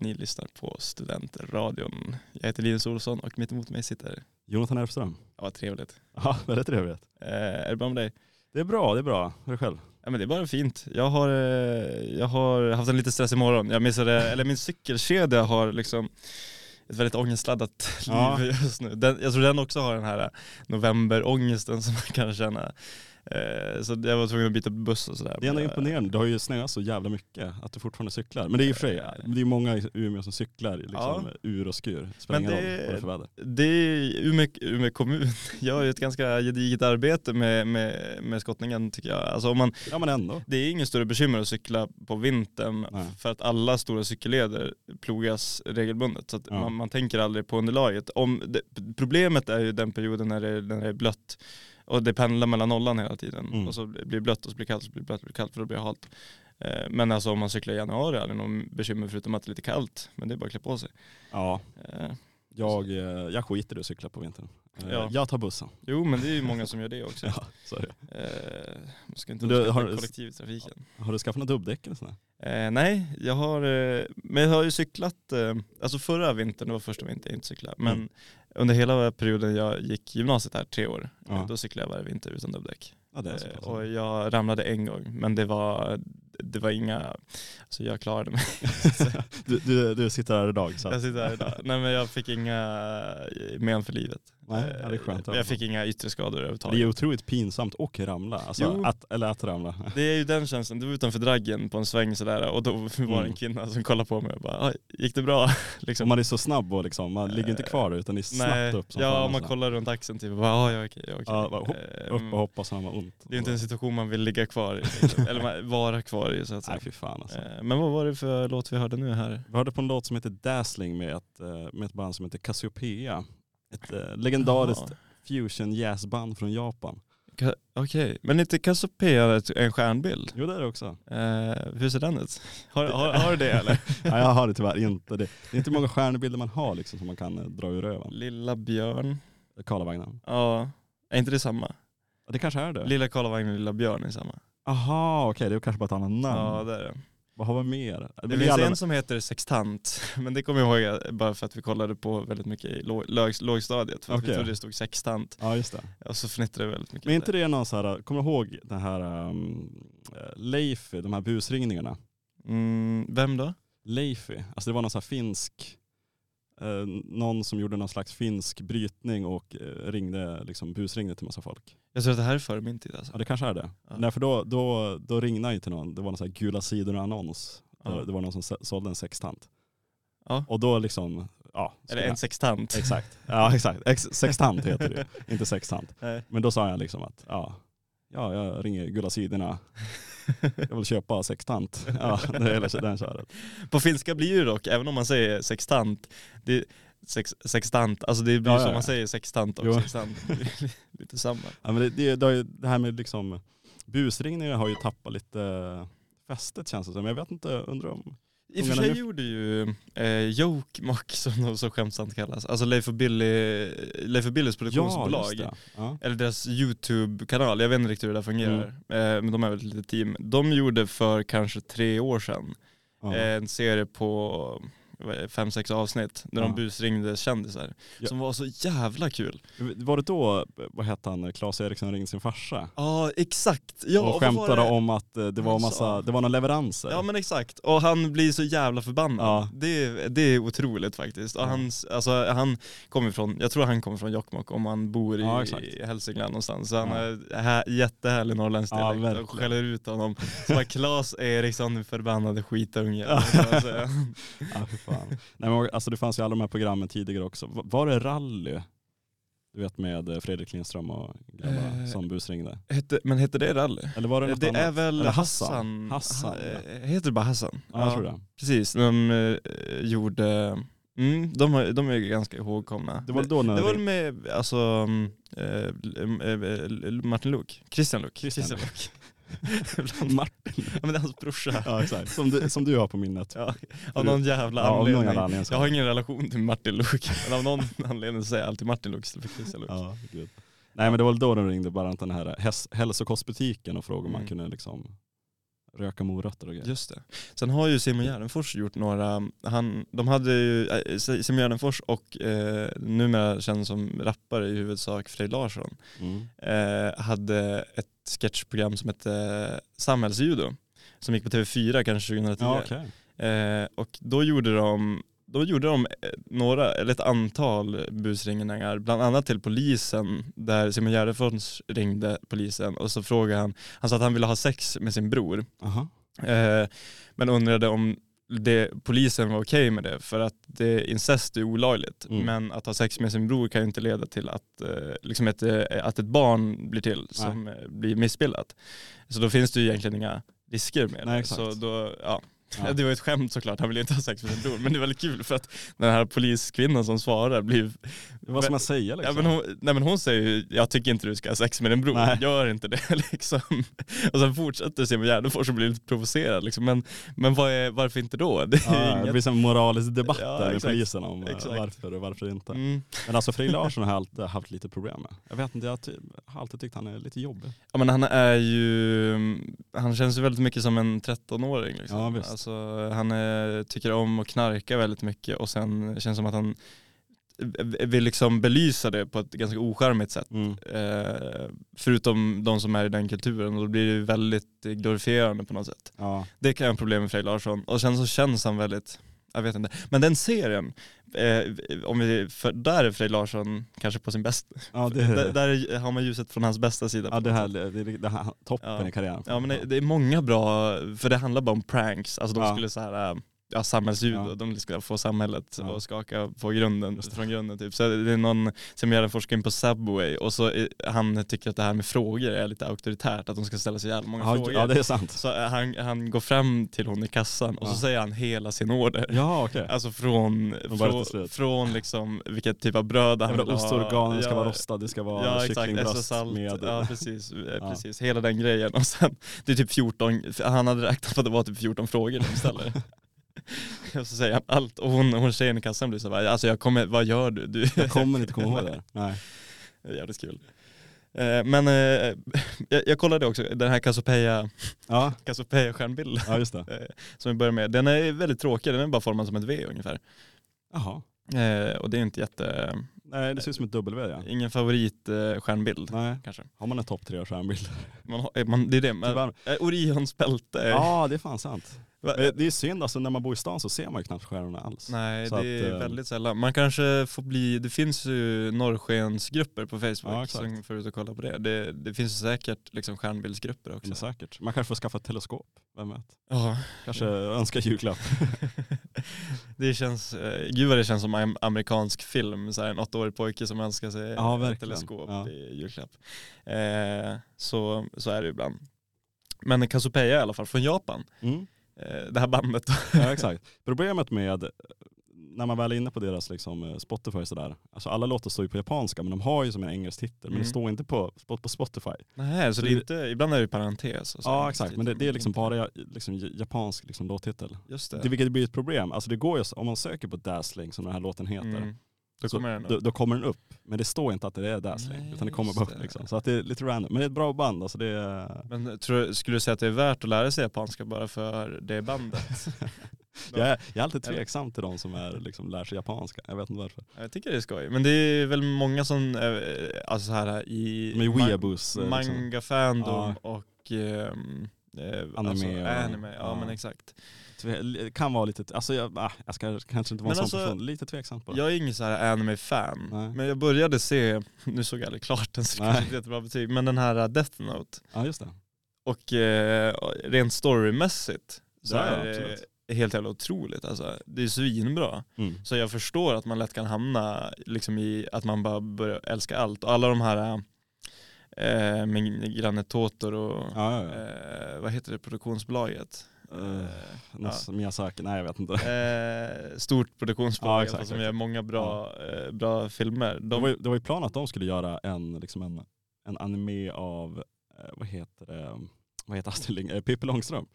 ni lyssnar på Studentradion. Jag heter Linus Olsson och mitt emot mig sitter... Jonathan Elfström. Ja, trevligt. Ja, väldigt trevligt. Eh, är det bra med dig? Det är bra, det är bra. Hur är det själv? Ja, men det är bara fint. Jag har, eh, jag har haft en lite stressig morgon. Jag missade, eller min cykelkedja har liksom ett väldigt ångestladdat Ja. liv just nu. Den, jag tror den också har den här novemberångesten som man kan känna. Eh, så jag var tvungen att byta buss och sådär. Det är ändå imponerande. Det har ju snöat så jävla mycket att du fortfarande cyklar. Men det är ju för sig, det är många i Umeå som cyklar liksom, Ja. ur och skur. Spelar Men ingen roll vad det är för väder. Det är Umeå, Umeå kommun gör ju ett ganska gediget arbete med, med, med skottningen tycker jag. Alltså om man, Ja men ändå. det är inget större bekymmer att cykla på vintern Nej. för att alla stora cykelleder plogas regelbundet. Så Ja. man, man tänker aldrig på underlaget. Om det, problemet är ju den perioden när det, när det är blött och det pendlar mellan nollan hela tiden. Mm. Och så blir det blött och så blir det kallt och så blir det blött och blir kallt för då blir det halt. Eh, Men alltså om man cyklar i januari är det någon bekymmer förutom att det är lite kallt. Men det är bara att klä på sig. Ja, Eh, jag, eh, jag skiter i att cykla på vintern. Eh, Ja. Jag tar bussen. Jo men det är ju många som gör det också. Ja, så är det. Eh, man ska inte du, har- kollektivtrafiken. Har du skaffat några dubbdäck eller sådär? Eh, nej, jag har, eh, men jag har ju cyklat, eh, alltså förra vintern, det var första vintern jag inte cyklade, men Mm. under hela perioden jag gick gymnasiet här, tre år, Ja. då cyklade jag varje vinter utan dubbdäck. Ja Eh, och jag ramlade en gång, men det var, det var inga, alltså jag klarade mig. du, du, du sitter här idag så jag sitter här idag. Nej men jag fick inga eh, men för livet. Nej, ja, det är skönt Eh, men jag fick inga yttre skador det är överhuvudtaget. otroligt pinsamt och ramla. Alltså, att, eller att ramla. Det är ju den känslan, du var utanför draggen på en sväng sådär och då var det en Mm. kvinna som kollade på mig och bara, "Oj, gick det bra? liksom. Man är så snabb och liksom, man ligger inte kvar utan det är snabbt Nej, upp som ja man kollar runt axeln typ och bara, ja jag är okej, okej. Ja, bara hopp, Eh, Upp och hoppa så har ont. Det är inte en situation man vill ligga kvar i, liksom. eller vara kvar i så att säga. Nej fy fan alltså. Eh, Men vad var det för låt vi hörde nu här? Vi hörde på en låt som heter Dazzling med ett, eh, med ett band som heter Cassiopeia. Ett eh, legendariskt Jaha. fusion jazzband från Japan. Ka- Okej, men inte Cassiopeia ett- en stjärnbild? Jo det är det också. Eh, hur ser den ut? Har, har, har du det eller? Nej jag har det tyvärr inte. Det, det är inte många stjärnbilder man har liksom som man kan eh, dra ur röven. Lilla björn? Karlavagnen. Ja, är inte det samma? Det kanske är det. Lilla Karlavagnen och Lilla björn är samma. Aha okej det är kanske bara ett annat namn. Ja det är det. Vad har vi mer? Det vi finns alla- en som heter sextant, men det kommer jag ihåg bara för att vi kollade på väldigt mycket i låg, låg, lågstadiet. För att vi trodde det stod sextant. Ja just det. Och så fnittrade vi väldigt mycket. Men inte det någon så här, kommer du ihåg den här um, Leify, de här busringningarna? Mm, vem då? Leify, alltså det var någon så här finsk, eh, någon som gjorde någon slags finsk brytning och eh, ringde, liksom busringde till massa folk. Jag tror att det här är före min tid alltså. Ja det kanske är det. Ja. Nej för då, då, då ringde ju till någon, det var någon så här gula sidor-annons. Ja. Där Det var någon som sålde en sextant. Ja. Och då liksom, ja. Eller en sextant. Exakt, ja exakt. Ex- sextant heter det inte sextant. Nej. Men då sa jag liksom att, ja, ja jag ringer gula sidorna. Jag vill köpa sextant. Ja, det är hela den köret. På finska blir det dock, även om man säger sextant, det, sex, sextant, alltså det blir Ja, som man säger sextant och Jo. sextant. Lite samma. Ja, men det, det, det, det här med liksom, busringningar har ju tappat lite fästet känns det som. Jag vet inte, undrar om... I och för sig gjorde ju eh, Jokemock som de så skämtsamt kallas, alltså Leif och, Billy, Leif och Billys produktionsbolag. det. Ja. eller deras YouTube-kanal, jag vet inte riktigt hur det där fungerar, eh, men de är väl ett litet team. De gjorde för kanske tre år sedan Ja. eh, en serie på fem, sex avsnitt där de busringde kändisar. Ja. Som var så jävla kul. Var det då, vad hette han, Claes Eriksson ringde sin farsa? Ja exakt, ja, och skämtade det? om att eh, det var Han massa, sa? det var några leveranser. Ja men exakt, och han blir så jävla förbannad. Ja. Det, det är otroligt faktiskt. Och Ja. hans, alltså, han kommer från, jag tror han kommer från Jokkmokk om han bor i, Ja, i Hälsingland någonstans. Så han är här, jättehärlig norrländsk dialekt och skäller ut honom. Så bara Claes Eriksson, förbannade skitunge. Ja. fan. Nej, men, alltså, det fanns ju alla de här programmen tidigare också. Va- Var det rally? Du vet med eh, Fredrik Lindström och grabbarna Eh, som busringde. Hette, men hette det rally? Eller var det något Det annat? är väl Eller Hassan. Hassan. Ha- ja. eh, Heter det bara Hassan? Ja, jag tror det. Precis, de eh, gjorde, mm, de, har- de är ganska ihågkomna. Det var då när Det var med alltså, eh, Martin Luuk, Christian Luuk. Christian Luuk. Martin. ja men det är hans brorsa. Ja exakt, som du, som du har på minnet. Ja, av någon jävla Ja, av någon anledning. jävla anledning jag har ingen relation till Martin Luuk, men av någon anledning så säger jag alltid Martin Luuk istället för Christian Luuk. Ja, gud. Nej men det var väl då de ringde bara den här häs- hälsokostbutiken och frågade om man Mm. kunde liksom röka morötter och grejer. Just det. Sen har ju Simon Gärdenfors gjort några, han, de hade ju, äh, Simon Gärdenfors och eh, numera känd som rappare i huvudsak Frej Larsson, Mm. eh, hade ett sketchprogram som hette Samhällsjudo, som gick på TV4 kanske 2010. Ja, okej. Eh, och då gjorde de då gjorde de eh, några, eller ett antal busringningar, bland annat till polisen, där Simon Gärdenfors ringde polisen och så frågade han, han sa att han ville ha sex med sin bror, eh, men undrade om det, polisen var okej med det, för att det, incest är olagligt, Mm. men att ha sex med sin bror kan ju inte leda till att, eh, liksom ett, eh, att ett barn blir till som eh, blir missbildat. Så då finns det ju egentligen inga risker med Nej, det. exakt. Så då, ja. Ja. Det var ett skämt såklart, han ville inte ha sex med sin bror. Men det är väldigt kul för att den här poliskvinnan som svarar blir... Vad ska man säga Ja, liksom? men hon, nej men hon säger ju, jag tycker inte du ska ha sex med din bror, Nej. gör inte det liksom. Och sen fortsätter Simon Gärdenfors och blir lite provocerad liksom. Men, men vad är, varför inte då? Det Ja, det inget... blir som en moralisk debatt Ja, där med polisen om eh, Exakt. varför och varför inte. Mm. Men alltså Frej Larsson har jag alltid haft lite problem med. Jag vet inte, jag har alltid tyckt han är lite jobbig. Ja men han är ju, han känns ju väldigt mycket som en 13-åring. Liksom. Ja, visst. Alltså, han är, tycker om att knarka väldigt mycket och sen känns det som att han vill liksom belysa det på ett ganska ocharmigt sätt. Mm. Eh, förutom de som är i den kulturen och då blir det väldigt glorifierande på något sätt. Ja. Det kan jag ha problem med Frej Larsson och sen så känns han väldigt, jag vet inte. Men den serien, eh, om vi, för där är Frej Larsson kanske på sin bästa, Ja, det, där, där har man ljuset från hans bästa sida. ja, det, här, det, det, det här toppen Ja. i karriären. Ja men det, det är många bra, för det handlar bara om pranks, alltså de Ja. skulle så här, äh, ja samhällsljud Ja. och de ska få samhället Ja. att skaka på grunden, från grunden typ. Så det är någon som gör en forskning på Subway och så är, han tycker att det här med frågor är lite auktoritärt, att de ska ställa så jävla många Ja, frågor. ja det är sant. Så han, han går fram till hon i kassan och så säger han hela sin order. Ja okej. Alltså från, Från från, liksom vilket typ av bröd han vill ha. Ostorganen ska vara rostad, det ska vara Ja kycklingbröst med... ja precis, eh, precis, hela den grejen. Och sen, det är typ 14, han hade räknat på att det var typ 14 frågor de ställer. och så säger han allt och hon, hon tjejen i kassan blir så här, alltså jag kommer, vad gör du? du Jag kommer inte komma ihåg det. Nej. Det är Jävligt kul. Eh, Men eh, jag, jag kollade också, den här Ja, Cassiopeia stjärnbilden ja just det. eh, som vi börjar med, den är väldigt tråkig, den är bara formad som ett V ungefär. Jaha. Och det är inte jätte, Nej det ser ut som ett W ja. ingen favorit stjärnbild Nej. kanske. Har man en topp tre stjärnbild? Man, har- man, det är det, Orions bälte. Ja det är fan sant. Det är synd alltså när man bor i stan så ser man ju knappt stjärnorna alls. Nej Så det är att, eh, väldigt sällan. Man kanske får bli, det finns ju norrskensgrupper på Facebook Ja, som får ut och kolla på det. Det, det finns säkert liksom stjärnbildsgrupper också. Men säkert. Man kanske får skaffa ett teleskop, vem vet? Ja. Kanske önska julklapp. det känns, eh, gud vad det känns som en amerikansk film, så här, en åttaårig pojke som önskar sig Ja, ett teleskop Ja. i julklapp. Eh, så, så är det ibland. Men Cassiopeia i alla fall, från Japan. Mm. Eh, det här bandet. Ja exakt. Problemet med när man väl är inne på deras liksom, eh, Spotify sådär, alltså alla låtar står ju på japanska men de har ju som en engelsk titel men Mm. det står inte på, på, Spotify. Nej, så Så det är inte, ibland är det parentes. Och så Ja exakt, men det, det är liksom bara liksom, japansk liksom, låttitel. Just Det. det. vilket blir ett problem. Alltså det går ju, om man söker på Dazzling som den här låten heter, Mm. Då kommer den upp. då, då kommer den upp. Men det står inte att det är Dazzling, Nej, utan det kommer bara upp liksom. Så att det är lite random. Men det är ett bra band, alltså det är... Men tror, skulle du säga att det är värt att lära sig japanska bara för det bandet? Jag är, jag är alltid tveksam till de som är, liksom, lär sig japanska. Jag vet inte varför. Jag tycker det är skoj. Men det är väl många som, eh, alltså så här i De är ma- weeaboos. eh, Liksom. manga-fandom och ehm, eh, Anime alltså, och- anime. Ja, ja. men exakt. Tve- Kan vara lite, alltså jag, ah, jag ska kanske inte vara Men en sån alltså, person, lite tveksam på det. Jag är ingen så här anime-fan, men jag började se, nu såg jag aldrig klart den så det kanske inte är jättebra betyg, men den här uh, Death Note. Ja just det. Och eh, rent storymässigt så ja, är det helt jävla otroligt. Alltså, det är svinbra. Mm. Så jag förstår att man lätt kan hamna liksom i att man bara börjar älska allt. Och alla de här eh, med granne Totoro, Ja, ja, ja. eh, vad heter det produktionsbolaget? Eh, Något Miyazaki, nej jag vet inte. eh, stort produktionsbolag Ja, som gör många bra, eh, bra filmer. Det De, var, ju, det var ju planen att de skulle göra en, liksom en, en anime av, eh, vad heter det, vad heter Astrid Lindgren, eh, Pippi Långstrump.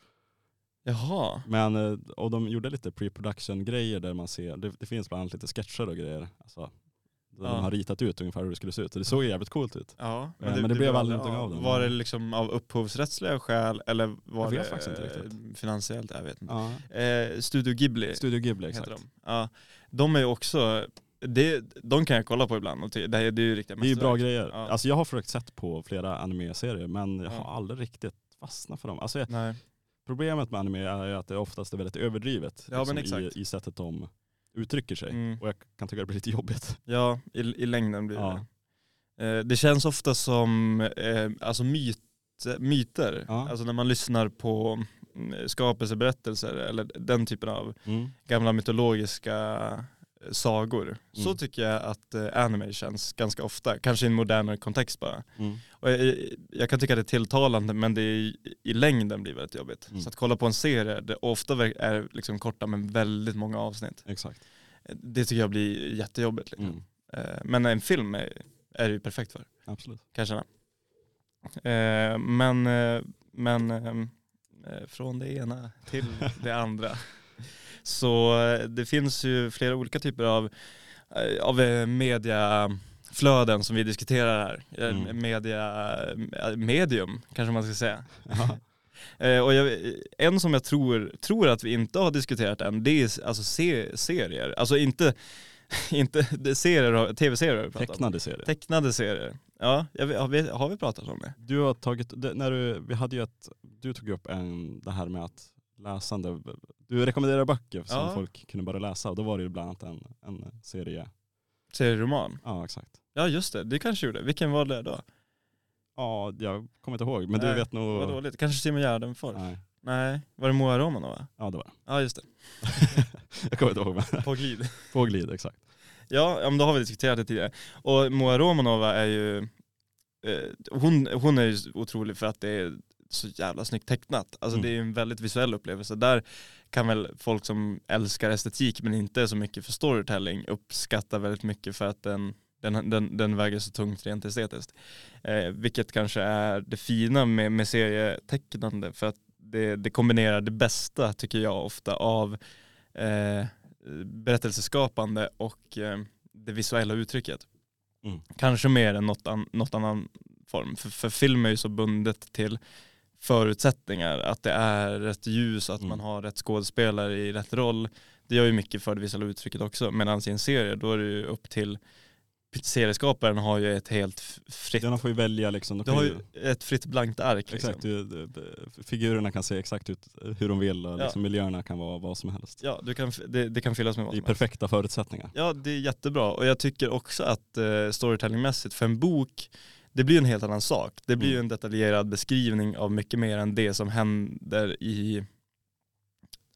jaha, Men, och de gjorde lite pre-production grejer där man ser, det, det finns bland annat lite sketcher och grejer. Alltså, Där Ja. de har ritat ut ungefär hur det skulle se ut. Det såg jävligt coolt ut. Ja, men det blev aldrig någonting av det. Var det liksom av upphovsrättsliga skäl eller var det faktiskt inte eh, finansiellt? Jag vet inte. Ja. Eh, Studio Ghibli Studio Ghibli, exakt. de. Ja, de är ju också, det, de kan jag kolla på ibland och det, är- det är ju riktiga Det är ju bra grejer. Ja. Alltså jag har försökt sett på flera anime-serier men jag Ja. har aldrig riktigt fastnat för dem. Alltså jag, problemet med anime är ju att det oftast är väldigt överdrivet men liksom, i, i sättet de uttrycker sig. Mm. Och jag kan tycka det blir lite jobbigt. Ja, i, i längden blir Ja. det. Eh, det känns ofta som eh, alltså myt, myter, Ja. alltså när man lyssnar på mm, skapelseberättelser eller den typen av Mm. gamla mytologiska eh, sagor. Så Mm. tycker jag att eh, anime känns ganska ofta, kanske i en modernare kontext bara. Mm. Jag, jag kan tycka det är tilltalande men det är, i, längden blir väldigt jobbigt. Mm. Så att kolla på en serie, det ofta är liksom korta men väldigt många avsnitt. Exakt. Det tycker jag blir jättejobbigt. Liksom. Mm. Eh, Men en film är, är det ju perfekt för, Absolut. kan jag känna. Eh, Men, eh, men från det ena till det andra. Så det finns ju flera olika typer av, av eh, mediaflöden som vi diskuterar här. Eh, Mm. Media, eh, medium kanske man ska säga. Eh, Och jag, en som jag tror, tror att vi inte har diskuterat än, det är alltså se, serier. Alltså inte, inte serier, tv-serier. Tecknade serier. Tecknade serier. Ja, jag har, vi, har vi pratat om det? Du har tagit, det, när du, vi hade ju ett, du tog upp en, det här med att läsande, du rekommenderar böcker som Ja. folk kunde börja läsa och då var det ju bland annat en, en serie. Serieroman? Ja exakt. Ja just det, det kanske gjorde. Vilken var det då? Ja, jag kommer inte ihåg men du Nej, vet nog. Vad dåligt. Kanske Simon Gärdenfors? Nej. Nej, var det Moa Romanova? Ja det var det. Ja just det, jag kommer inte ihåg men på glid. på glid exakt. Ja, ja, men då har vi diskuterat det tidigare. Och Moa Romanova är ju, eh, hon, hon är ju otrolig för att det är så jävla snyggt tecknat. Alltså Mm. det är ju en väldigt visuell upplevelse. Där kan väl folk som älskar estetik men inte så mycket för storytelling uppskatta väldigt mycket för att den, den, den, den väger så tungt rent estetiskt. Eh, vilket kanske är det fina med, med serietecknande för att det, det kombinerar det bästa tycker jag ofta av eh, berättelseskapande och eh, det visuella uttrycket. Mm. Kanske mer än något, an, något annan form. För, för film är ju så bundet till förutsättningar, att det är rätt ljus, att Mm. man har rätt skådespelare i rätt roll. Det gör ju mycket för det visuella uttrycket också. Medan i en serie, då är det ju upp till serieskaparen har ju ett helt fritt, Den får ju välja liksom. de du har ju- ett fritt blankt ark. Liksom. Exakt, du, figurerna kan se exakt ut hur de vill och Ja. liksom miljöerna kan vara vad som helst. Ja, du kan, det, det kan fyllas med vad som helst. perfekta förutsättningar. Ja, det är jättebra. Och jag tycker också att eh, storytellingmässigt för en bok, det blir en helt annan sak. Det blir ju Mm. en detaljerad beskrivning av mycket mer än det som händer i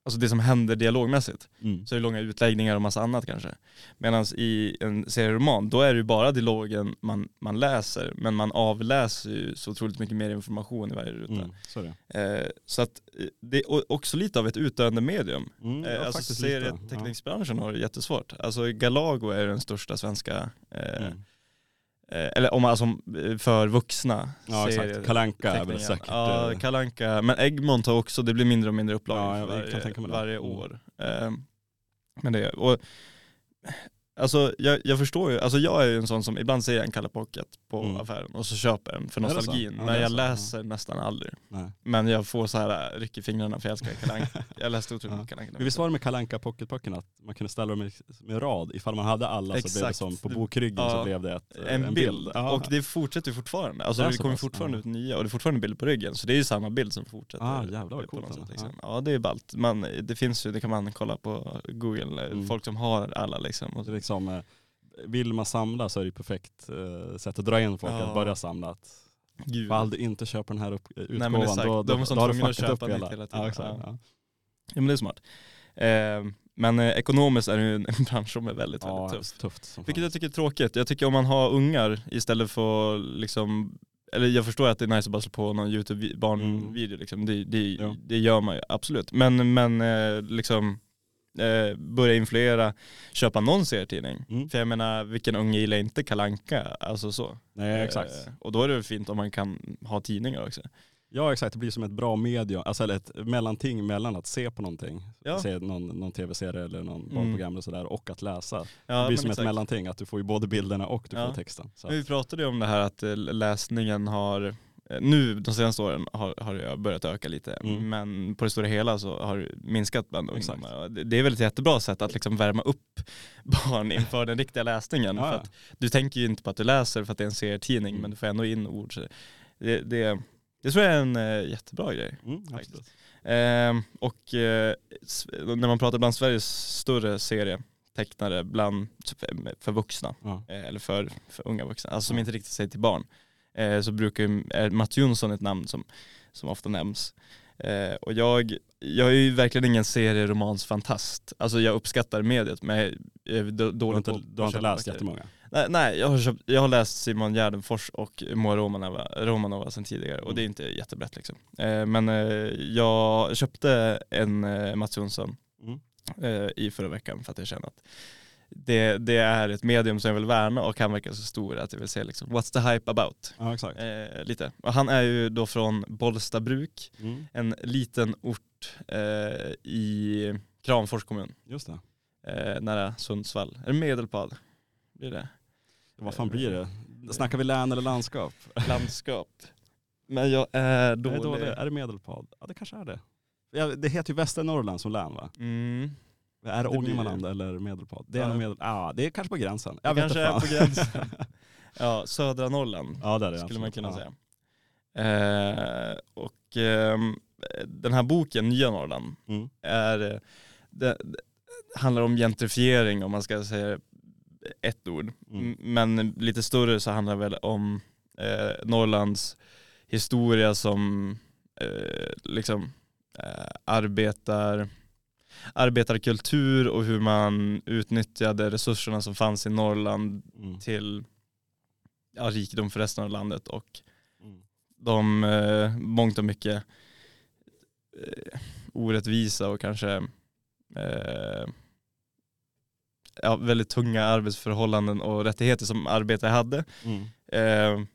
Alltså det som händer dialogmässigt. Mm. Så är det långa utläggningar och massa annat kanske. Medan i en serieroman, då är det ju bara dialogen man, man läser, men man avläser ju så otroligt mycket mer information i varje ruta. Mm. Så. Eh, så att eh, det är också lite av ett utdöende medium. Mm, Eh, ja, alltså serieteckningsbranschen har det jättesvårt. Alltså Galago är den största svenska, Ja. eh, Mm. Eh, eller om alltså för vuxna Ja exakt, Kalanka är väl säkert. Ja, eh, Kalanka. Men Egmont har också, det blir mindre och mindre upplagor Ja, varje, varje Mm. år. Eh, men det, och, alltså jag, jag förstår ju, alltså jag är ju en sån som ibland ser en Kalle Pocket på Mm. affären och så köper jag den för nostalgin. Ja, men jag läser nästan aldrig. nej. Men jag får så här äh, ryck i fingrarna för jag älskar Kalle Anka. Jag läste otroligt Ja. mycket Kalle Anka. Visst var det med Kalanka pocketböckerna att man kunde ställa dem i med rad? Ifall man hade alla så blev det Exakt. som på bokryggen Ja. så blev det ett, eh, en, bild. Ja. Och det fortsätter ju fortfarande. Alltså Det det kommer fortfarande ja. ut nya och det är fortfarande bild på ryggen. Så det är ju samma bild som fortsätter. Ah, jävlar vad coolt sätt, liksom. Ja det är ballt. Man, det finns ju, det kan man kolla på google, Mm. folk som har alla liksom. Liksom, eh, vill man samla så är det ju perfekt eh, sätt att dra in folk Ja. att börja samla. Att Gud. Fall du inte köper den här upp, utgåvan men exakt. då, De är då, som då har du fuckat upp hela. hela tiden. Ja, exakt, Ja. ja. Ja men det är smart. Eh, men eh, ekonomiskt är det ju en en bransch som är väldigt, Ja, väldigt tuff. tufft Vilket jag tycker är tråkigt. Jag tycker om man har ungar istället för liksom eller jag förstår att det är nice att bara slå på någon YouTube-barnvideo liksom. det, det, det gör man ju absolut. Men, men eh, liksom eh, börja influera, köpa någon serietidning. Mm. För jag menar vilken unge gillar inte Kalanka Alltså så. Nej exakt. Eh, och då är det fint om man kan ha tidningar också. Ja exakt, det blir som ett bra medium, alltså eller ett mellanting mellan att se på någonting, Ja. se någon, någon tv-serie eller någon Mm. barnprogram eller sådär och att läsa. Ja, det blir som ett exakt. mellanting, att du får ju både bilderna och du Ja. får texten. Så. Vi pratade ju om det här att eh, läsningen har, eh, nu de senaste åren har, har det börjat öka lite, Mm. men på det stora hela så har det minskat bland ungdomar. Det det är väl ett jättebra sätt att liksom värma upp barn inför den riktiga läsningen. Ja, För att du tänker ju inte på att du läser för att det är en serietidning, Mm. men du får ändå in ord. Det, det, det tror jag är en eh, jättebra grej. Mm. Ehm, och eh, när man pratar bland Sveriges större serietecknare bland, för- för vuxna, Ja. eh, eller för, för unga vuxna, alltså som Ja. inte riktar sig till barn, eh, så brukar är Mats Jonsson ett namn som, som ofta nämns. Eh, och jag, jag är ju verkligen ingen serieromansfantast. Alltså jag uppskattar mediet men jag är då- Du har dålig inte, på du har inte läst jättemånga? Nej, nej jag, har köpt, jag har läst Simon Gärdenfors och Moa Romanova, Romanova sedan tidigare och det är Mm. inte jättebrett liksom. Eh, men eh, jag köpte en eh, Mats Jonsson Mm. eh, i förra veckan för att jag känner att det, det är ett medium som jag vill värna och han verkar så stor att jag vill se liksom, what's the hype about? Ja exakt. Eh, lite. Och han är ju då från Bollstabruk, Mm. en liten ort eh, i Kramfors kommun, Just det. eh, nära Sundsvall. Är det Medelpad? Blir det? Vad fan blir det? Snackar vi län eller landskap? Landskap. Men jag är Är dålig. det, dåligt? är det Medelpad? Ja det kanske är det. Det heter ju Västernorrland som län va? Mm. Är det Det blir Ångermanland eller Medelpad? Det är, Ja. medel... ah, det är kanske på gränsen. Jag Det kanske är på gränsen. Ja, södra Norrland ja det är det skulle man kunna säga. Eh, och ehm, den här boken, Nya Norrland, Mm. är, eh, det, handlar om gentrifiering om man ska säga ett ord. Mm. Men lite större så handlar det väl om eh, Norrlands historia som eh, liksom eh, arbetar, arbetarkultur och hur man utnyttjade resurserna som fanns i Norrland Mm. till ja, rikedom för resten av landet och Mm. de eh, mångt och mycket eh, orättvisa och kanske eh, ja, väldigt tunga arbetsförhållanden och rättigheter som arbetare hade. Mm. Eh,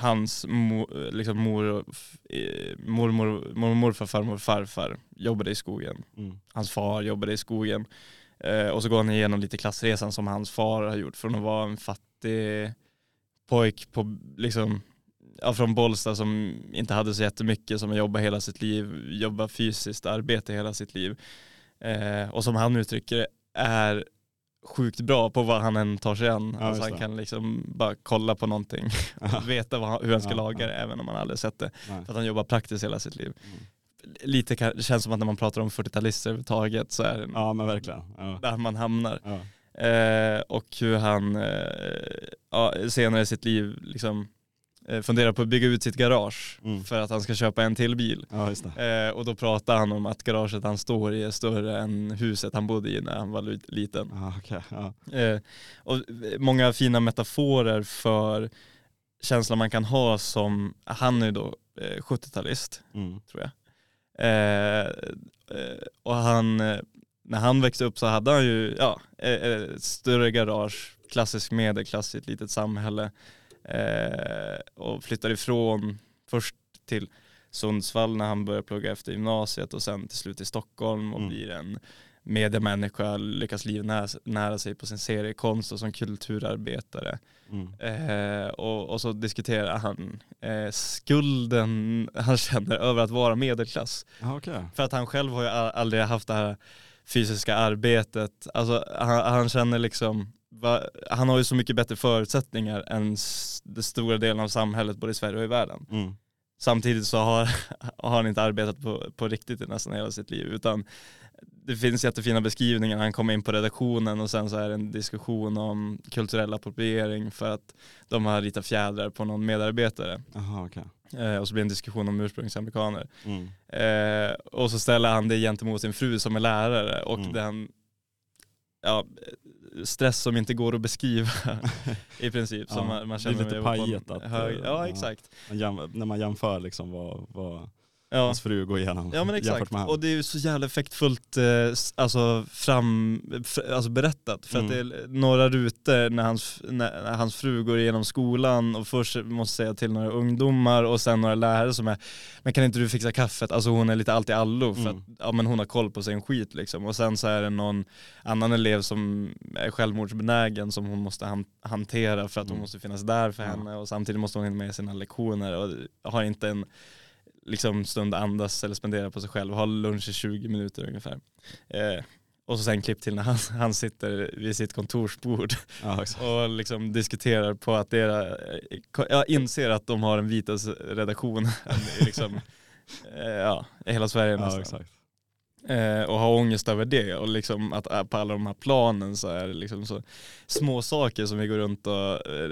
hans mo, liksom mor, eh, mormor, morfar, farmor farfar jobbade i skogen. Mm. Hans far jobbade i skogen. Eh, och så går han igenom lite klassresan som hans far har gjort från att vara en fattig pojk på, liksom, ja, från Bollsta som inte hade så jättemycket, som jobbat hela sitt liv, jobbat fysiskt arbete hela sitt liv. Eh, och som han uttrycker det, är sjukt bra på vad han än tar sig an. Ja, alltså han kan liksom bara kolla på någonting, veta vad, han- hur han ska Ja, laga det även om han aldrig sett det. Nej. För att han jobbar praktiskt hela sitt liv. Mm. Lite det känns som att när man pratar om 40-talister överhuvudtaget så är det Ja men verkligen. Ja. där man hamnar. Eh, och hur han eh, senare i sitt liv liksom, funderar på att bygga ut sitt garage Mm. för att han ska köpa en till bil. ja. Eh, och då pratar han om att garaget han står i är större än huset han bodde i när han var li- liten. Ja, okej. Ja. Eh, och många fina metaforer för känslan man kan ha som, han är ju då eh, 70-talist Mm. tror jag. Eh, eh, och han, eh, när han växte upp så hade han ju ja, eh, eh, större garage, klassisk medelklass i ett litet samhälle. Eh, och flyttade ifrån först till Sundsvall när han började plugga efter gymnasiet och sen till slut till Stockholm och Mm. blir en mediemänniska, lyckas livnära nära sig på sin seriekonst och som kulturarbetare. Mm. Eh, och, och så diskuterar han eh, skulden han känner över att vara medelklass. Ja, okej. För att han själv har ju aldrig haft det här fysiska arbetet. Alltså han, han känner liksom, va, han har ju så mycket bättre förutsättningar än den stora delen av samhället både i Sverige och i världen. Mm. Samtidigt så har, har han inte arbetat på, på riktigt i nästan hela sitt liv utan det finns jättefina beskrivningar. Han kommer in på redaktionen och sen så är det en diskussion om kulturell appropriering för att de har ritat fjädrar på någon medarbetare. Jaha okej. Eh, och så blir det en diskussion om ursprungsamerikaner. Mm. Eh, och så ställer han det gentemot sin fru som är lärare och Mm. den ja, stress som inte går att beskriva i princip. Ja, som man, man det är känner lite pajigt att, hög, eh, Ja exakt. Man jäm, när man jämför liksom vad, vad Ja. hans fru gå igenom. Ja men exakt, och det är ju så jävla effektfullt eh, alltså, fram, fr, alltså berättat. För att det Mm. är några rutor när hans, när, när hans fru går igenom skolan och först måste säga till några ungdomar och sen några lärare som är Men kan inte du fixa kaffet? Alltså hon är lite allt i allo för Mm. att ja, men hon har koll på sin skit liksom. Och sen så är det någon annan elev som är självmordsbenägen som hon måste han, hantera för att hon Mm. måste finnas där för henne och samtidigt måste hon hinna med sina lektioner och har inte en liksom stund andas eller spendera på sig själv, ha lunch i 20 minuter ungefär. Eh, och så sen klipp till när han, han sitter vid sitt kontorsbord Ja, och liksom diskuterar på att det jag inser att de har en vitas redaktion i liksom, eh, ja, hela Sverige Ja, nästan. exakt. Eh, och har ångest över det och liksom att eh, på alla de här planen så är det liksom så små saker som vi går runt och eh,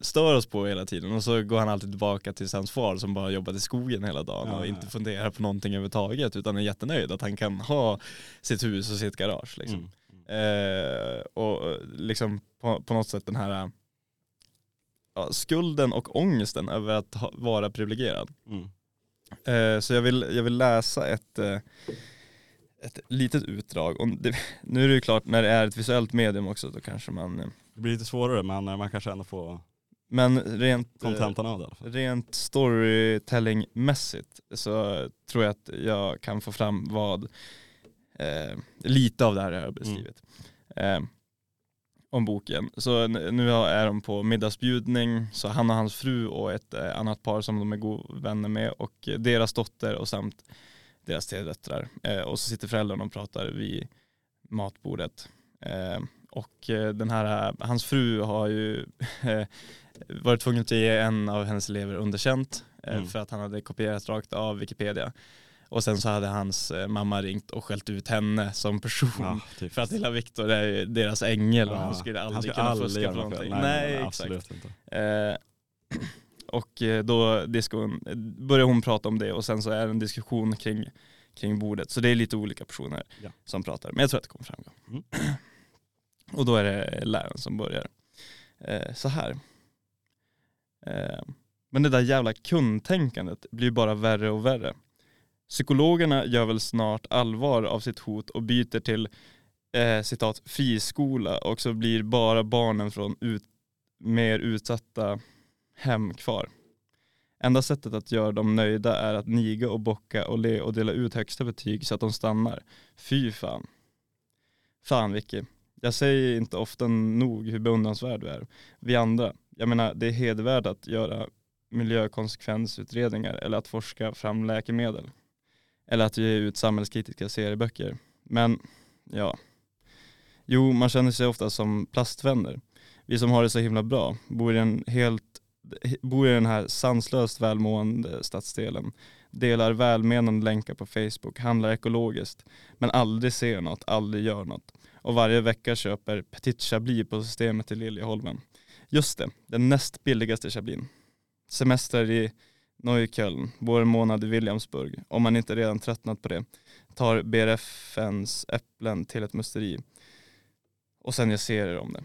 stör oss på hela tiden och så går han alltid tillbaka till hans far som bara jobbat i skogen hela dagen Ja, och inte funderar på någonting överhuvudtaget utan är jättenöjd att han kan ha sitt hus och sitt garage liksom. Mm. Eh, och eh, liksom på, på något sätt den här ja, skulden och ångesten över att ha, vara privilegierad. Mm. Så jag vill, jag vill läsa ett, ett litet utdrag. Och det, nu är det ju klart, när det är ett visuellt medium också då kanske man... eh, Det blir lite svårare men eh, man kanske ändå får Men rent, eh, kontentan av det i alla fall. rent storytelling-mässigt så tror jag att jag kan få fram vad eh, lite av det här jag har beskrivit. Eh, om boken. Så nu är de på middagsbjudning, så han och hans fru och ett annat par som de är god vänner med och deras dotter och samt deras tre döttrar. Eh, och så sitter föräldrarna och pratar vid matbordet. Eh, och eh, den här, hans fru har ju varit tvungen att ge en av hennes elever underkänt Mm. för att han hade kopierat rakt av Wikipedia. Och sen så hade hans mamma ringt och skällt ut henne som person. Ja, typ. För att lilla Viktor är deras ängel och Ja, han skulle aldrig ska kunna aldrig fuska på någonting. Nej, Nej, nej, exakt. absolut inte. Eh, och eh, då diskon, börjar hon prata om det och sen så är det en diskussion kring, kring bordet. Så det är lite olika personer Ja. som pratar. Men jag tror att det kommer framgå. Mm. Och då är det läraren som börjar. Eh, så här. Eh, men det där jävla kundtänkandet blir bara värre och värre. Psykologerna gör väl snart allvar av sitt hot och byter till eh, citat friskola och så blir bara barnen från ut, mer utsatta hem kvar. Enda sättet att göra dem nöjda är att niga och bocka och le och dela ut högsta betyg så att de stannar. Fy fan. Fan Vicky. Jag säger inte ofta nog hur beundransvärd du är. Vi andra, jag menar det är hedervärt att göra miljökonsekvensutredningar eller att forska fram läkemedel. Eller att ge ut samhällskritiska serieböcker. Men ja, jo man känner sig ofta som plastvänner. Vi som har det så himla bra bor i en helt bor i den här sanslöst välmående stadsdelen, delar välmenande länkar på Facebook, handlar ekologiskt, men aldrig ser något, aldrig gör något. Och varje vecka köper Petit Chablis på systemet i Liljeholmen. Just det, den näst billigaste Chablin. Semester i Neukölln, vår månad i Williamsburg, om man inte redan tröttnat på det, tar BRFNs äpplen till ett musteri. Och sen jag ser er om det.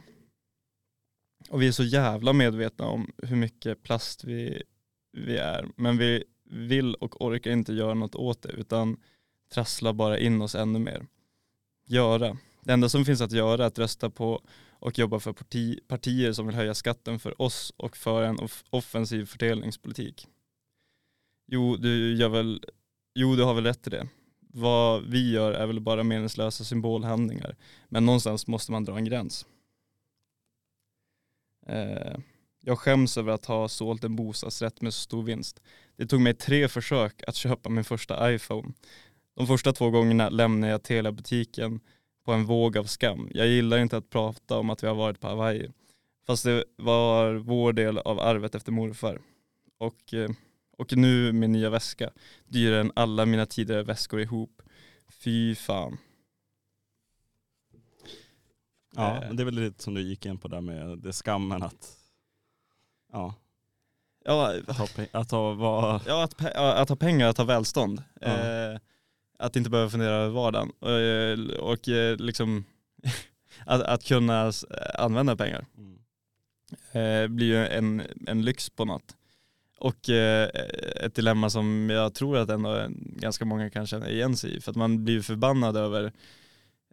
Och vi är så jävla medvetna om hur mycket plast vi, vi är. Men vi vill och orkar inte göra något åt det utan trasslar bara in oss ännu mer. Göra. Det enda som finns att göra är att rösta på och jobba för parti, partier som vill höja skatten för oss och för en off offensiv fördelningspolitik. Jo, du gör väl, jo, du har väl rätt i det. Vad vi gör är väl bara meningslösa symbolhandlingar. Men någonstans måste man dra en gräns. Eh, jag skäms över att ha sålt en bostadsrätt med så stor vinst. Det tog mig tre försök att köpa min första iPhone. De första två gångerna lämnade jag Telia-butiken på en våg av skam. Jag gillar inte att prata om att vi har varit på Hawaii. Fast det var vår del av arvet efter morfar. Och, eh, och nu min nya väska, dyrare än alla mina tidigare väskor ihop. Fy fan. Ja, Eh. men det är väl lite som du gick in på där med det skammen att, ja, Ja, att ha, att ha vad, Ja, att, att ha pengar, att ha välstånd. Ja. Eh, att inte behöva fundera över vardagen. Och, eh, och eh, liksom att, att kunna använda pengar mm. eh, blir ju en, en lyx på något. Och eh, ett dilemma som jag tror att ändå ganska många kan känna igen sig i. För att man blir förbannad över,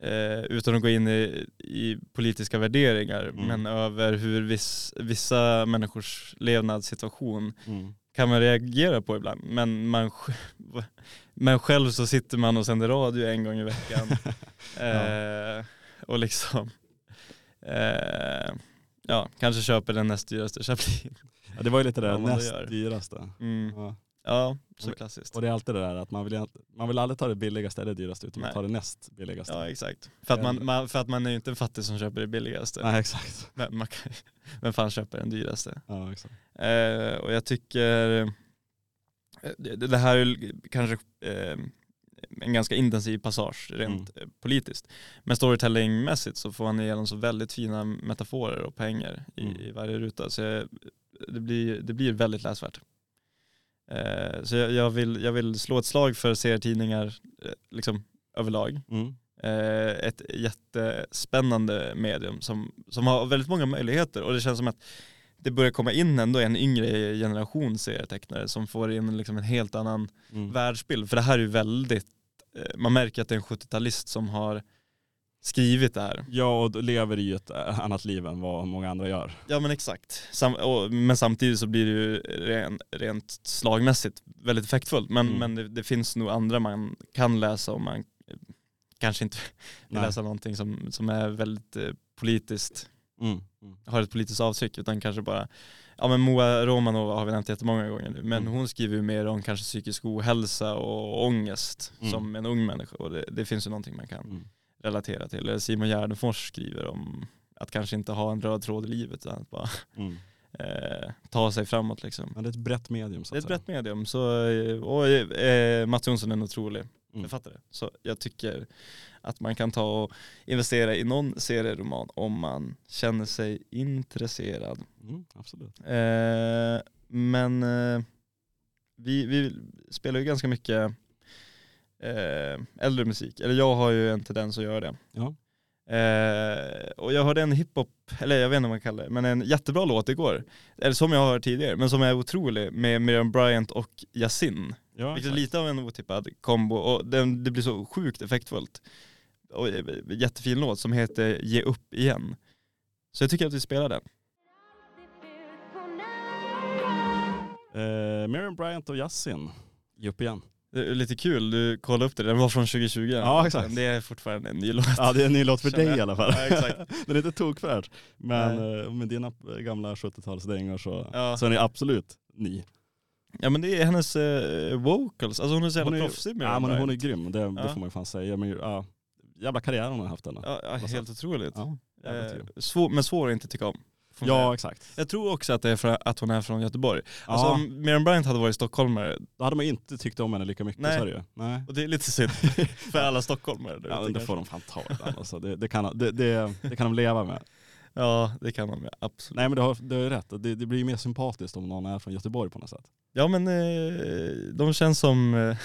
eh, utan att gå in i, i politiska värderingar, Mm. men över hur viss, vissa människors levnadssituation Mm. kan man reagera på ibland. Men, man, men själv så sitter man och sänder radio en gång i veckan. eh, och liksom, eh, ja, kanske köper den näst dyraste Chaplin. Ja, det var ju lite det näst dyraste. Mm. Ja. Ja, så klassiskt. Och det är alltid det där att man vill, man vill aldrig ta det billigaste eller dyraste utan man Nej. tar det näst billigaste. Ja exakt. För att, man, man, för att man är ju inte en fattig som köper det billigaste. Nej exakt. Men man kan, vem fan köper den dyraste? Ja, exakt. Eh, och jag tycker eh, det, det här är kanske eh, en ganska intensiv passage rent eh, politiskt. Men storytellingmässigt så får han igenom så väldigt fina metaforer och poänger i, Mm. i varje ruta. Så det, blir, det blir väldigt läsvärt. Eh, så jag, jag, vill, jag vill slå ett slag för serietidningar eh, liksom, överlag. Mm. Eh, ett jättespännande medium som, som har väldigt många möjligheter och det känns som att det börjar komma in ändå en yngre generation serietecknare som får in liksom en helt annan Mm. världsbild. För det här är ju väldigt, man märker att det är en 70-talist som har skrivit det här. Ja och lever i ett äh, annat liv än vad många andra gör. Ja men exakt. Sam och, men samtidigt så blir det ju ren, rent slagmässigt väldigt effektfullt. Men, Mm. men det, det finns nog andra man kan läsa om man eh, kanske inte vill läsa någonting som, som är väldigt eh, politiskt Mm. Mm. har ett politiskt avtryck utan kanske bara Ja men Moa Romanova har vi nämnt jättemånga gånger nu men Mm. hon skriver ju mer om kanske psykisk ohälsa och ångest Mm. som en ung människa och det, det finns ju någonting man kan Mm. Relatera till. Eller Simon Gärdenfors skriver om att kanske inte ha en röd tråd i livet utan att bara Mm. eh, ta sig framåt liksom. Men det är ett brett medium så Det är ett brett medium så, eh, och eh, Mats Jonsson är en otrolig Mm. författare. Så jag tycker att man kan ta och investera i någon serieroman om man känner sig intresserad. Mm. Absolut. Eh, men eh, vi, vi spelar ju ganska mycket eh, äldre musik, eller jag har ju en tendens att göra det. Ja. Eh, och jag hörde en hiphop, eller jag vet inte vad man kallar det, men en jättebra låt igår. Eller som jag har hört tidigare, men som är otrolig med Miriam Bryant och Yasin. Ja, Vilket är lite av en otippad kombo och den, det blir så sjukt effektfullt. Och eh, jättefin låt som heter Ge upp igen. Så jag tycker att vi spelar den. Eh, Miriam Bryant och Yasin. Ge upp igen. Det är lite kul, du kollade upp det, den var från 2020. Ja, exakt. Men Det är fortfarande en ny låt. Ja det är en ny låt för Känner dig jag. i alla fall. Ja, exakt. den är inte tokfräsch. Men eh, med dina gamla 70-talsdängor så, Ja. så är den absolut ny. Ja men det är hennes eh, vocals, alltså hon är så jävla proffsig med Ja men hon är grym, det, det Ja. får man ju fan säga. Men, ja, jävla karriär hon har haft ändå. Ja, helt otroligt. Ja, eh, svår, men svår att inte tycka om. Ja exakt. Jag tror också att det är för att hon är från Göteborg. Alltså ja, om Miriam Bryant hade varit stockholmare, då hade man inte tyckt om henne lika mycket, Nej. så är det ju. Nej. och det är lite synd för alla stockholmare Ja, men det får de fan ta ibland. Alltså. Det, det, kan, det, det, det kan de leva med. Ja det kan ju absolut. Nej men du har, du har rätt, det, det blir ju mer sympatiskt om någon är från Göteborg på något sätt. Ja men eh, de känns som, eh,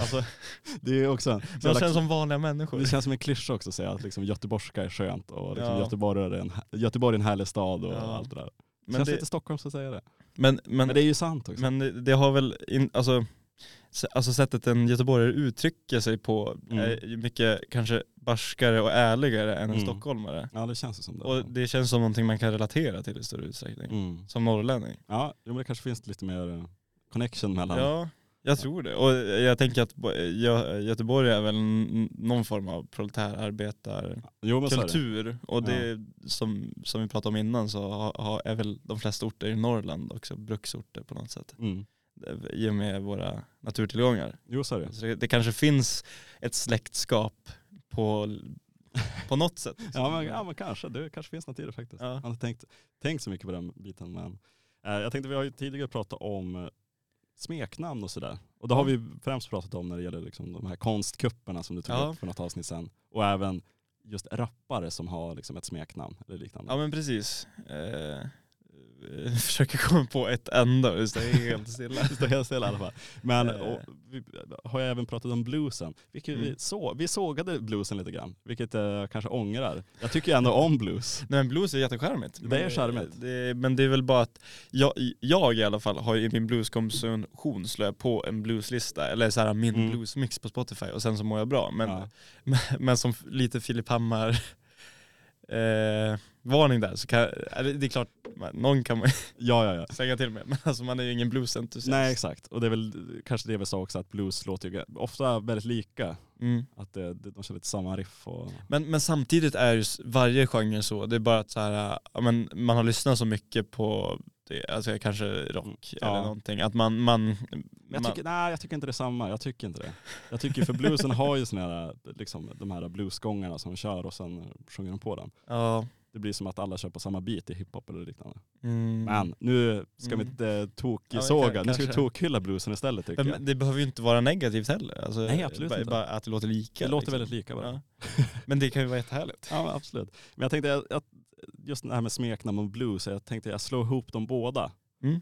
alltså, Det är också en, de känns som vanliga människor. det känns som en klyscha också att säga att liksom göteborgska är skönt och liksom Ja. Göteborg, är en, Göteborg är en härlig stad och Ja. allt det där. Men känns det, lite Stockholms att säga det. men, men, Men det är ju sant också. men det- det har väl, in, alltså, alltså sättet en göteborgare uttrycker sig på Mm. är mycket kanske barskare och ärligare än en Mm. stockholmare. ja det känns som det. Och det känns som någonting man kan relatera till i större utsträckning. mm. Som norrlänning. Ja, men det kanske finns lite mer eh, connection mellan. Ja, jag tror det. Och jag tänker att bo- Gö- Göteborg är väl någon form av proletärarbetarkultur. Det. Och det som, som vi pratade om innan så ha, ha, är väl de flesta orter i Norrland också bruksorter på något sätt. Mm. I och med våra naturtillgångar. Jo så är det. Så det, det kanske finns ett släktskap på, på något sätt. Ja men, ja men kanske, det kanske finns något i det faktiskt. Ja. Jag har inte tänkt, tänkt så mycket på den biten men eh, jag tänkte vi har ju tidigare pratat om eh, smeknamn och sådär. Och det har vi främst pratat om när det gäller liksom de här konstkupperna som du tog Ja. upp för något avsnitt sedan. Och även just rappare som har liksom ett smeknamn eller liknande. Ja men precis. Eh, försöker komma på ett enda, det står helt stilla. Står helt stilla i alla fall. Men Eh. och, vi har jag även pratat om bluesen. Vilket vi, Mm. så, vi sågade bluesen lite grann, vilket jag kanske ångrar. Jag tycker ändå om blues. Nej men blues är jättecharmigt. Det är charmigt. Det, men det är väl bara att jag, jag i alla fall har i min blueskonsumtion jag på en blueslista, eller så här min Mm. bluesmix på Spotify och sen så mår jag bra. Men, Ja. men, men som lite Filip Hammar eh, varning där så kan, det är klart, någon kan man Ja, ja, ja. säga till mig, men alltså man är ju ingen bluesentusiast. Nej exakt, och det är väl kanske det vi sa också att blues låter ju ofta väldigt lika. Mm. Att det, de kör lite samma riff och Men, men samtidigt är ju varje genre så, det är bara att så här, men man har lyssnat så mycket på det, alltså kanske rock Ja. eller någonting, att man, man, jag man tycker, nej jag tycker inte det är samma, jag tycker inte det. Jag tycker för bluesen har ju såna här, liksom, de här bluesgångarna som de kör och sen sjunger de på den. ja, Det blir som att alla kör på samma beat i hiphop eller liknande. mm. Men nu ska vi Mm. inte Ja, toksåga, men nu ska vi tokhylla bluesen istället tycker men, jag. det behöver ju inte vara negativt heller. Alltså, Nej, absolut bara, inte. bara att det låter lika. Det låter liksom. väldigt lika bara. Ja. Men det kan ju vara jättehärligt. Ja men absolut. Men jag tänkte att just det här med smeknamn och blues, jag tänkte jag slår ihop dem båda. Mm.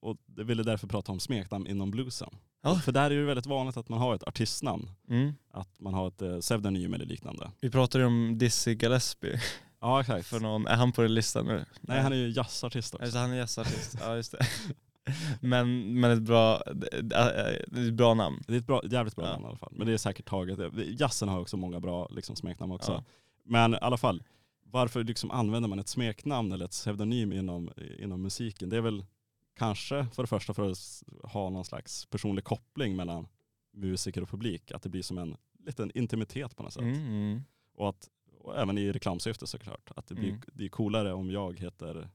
Och jag ville därför prata om smeknamn inom bluesen. Ja. För där är det väldigt vanligt att man har ett artistnamn. Mm. Att man har ett eh, pseudonym eller liknande. Vi pratade ju om Dizzy Gillespie, Ja exakt. för någon, är han på den listan nu? Nej han är ju jazzartist också. Alltså, han är gästartist, ja just det. Men, men ett bra, är ett bra namn. Det är ett bra, jävligt bra Ja. namn i alla fall. Men det är säkert taget. Jazzen har också många bra liksom, smeknamn också. Ja. Men i alla fall, varför liksom använder man ett smeknamn eller ett pseudonym inom, inom musiken? Det är väl kanske för det första för att ha någon slags personlig koppling mellan musiker och publik. Att det blir som en liten intimitet på något sätt. Mm, mm. Och, att, och även i reklamsyfte såklart. Att det blir Mm. det är coolare om jag heter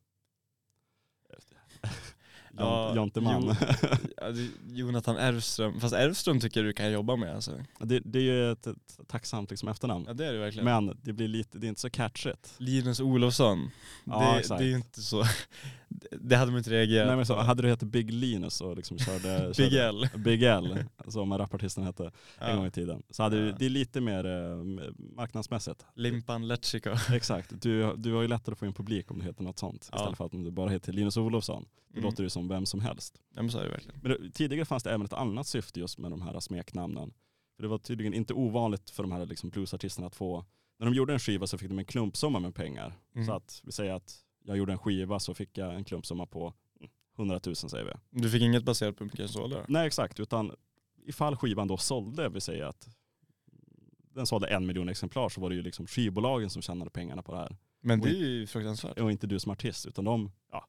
Ja, Jon- Jonteman. Jonathan Erfström, fast Erfström tycker jag du kan jobba med alltså. det, det är ju ett, ett tacksamt liksom efternamn. Ja det är det verkligen. Men det blir lite, det är inte så catchigt. Linus Olofsson, Ja, det, det är inte så, det- hade man inte reagerat Nej, men så, hade du hetat Big Linus och liksom körde, Big körde L. Big L, som rapartisten hette en gång Ja. i tiden. Så hade du, Ja. det är lite mer eh, marknadsmässigt. Limpan Letchiko. Exakt, du, du har ju lättare att få in publik om du heter något sånt. Ja. Istället för att om du bara heter Linus Olofsson. Då Mm. låter du som vem som helst. Ja men så är det verkligen. Men det, tidigare fanns det även ett annat syfte just med de här smeknamnen. För det var tydligen inte ovanligt för de här liksom bluesartisterna att få, när de gjorde en skiva så fick de en klumpsumma med pengar. Mm. Så att vi säger att jag gjorde en skiva så fick jag en klumpsumma på 100 000 säger vi. Du fick inget baserat på hur mycket du sålde? Nej exakt, utan ifall skivan då sålde, vi säger att den sålde en miljon exemplar så var det ju liksom skivbolagen som tjänade pengarna på det här. Men det är ju fruktansvärt. Och inte du som artist, utan de, ja,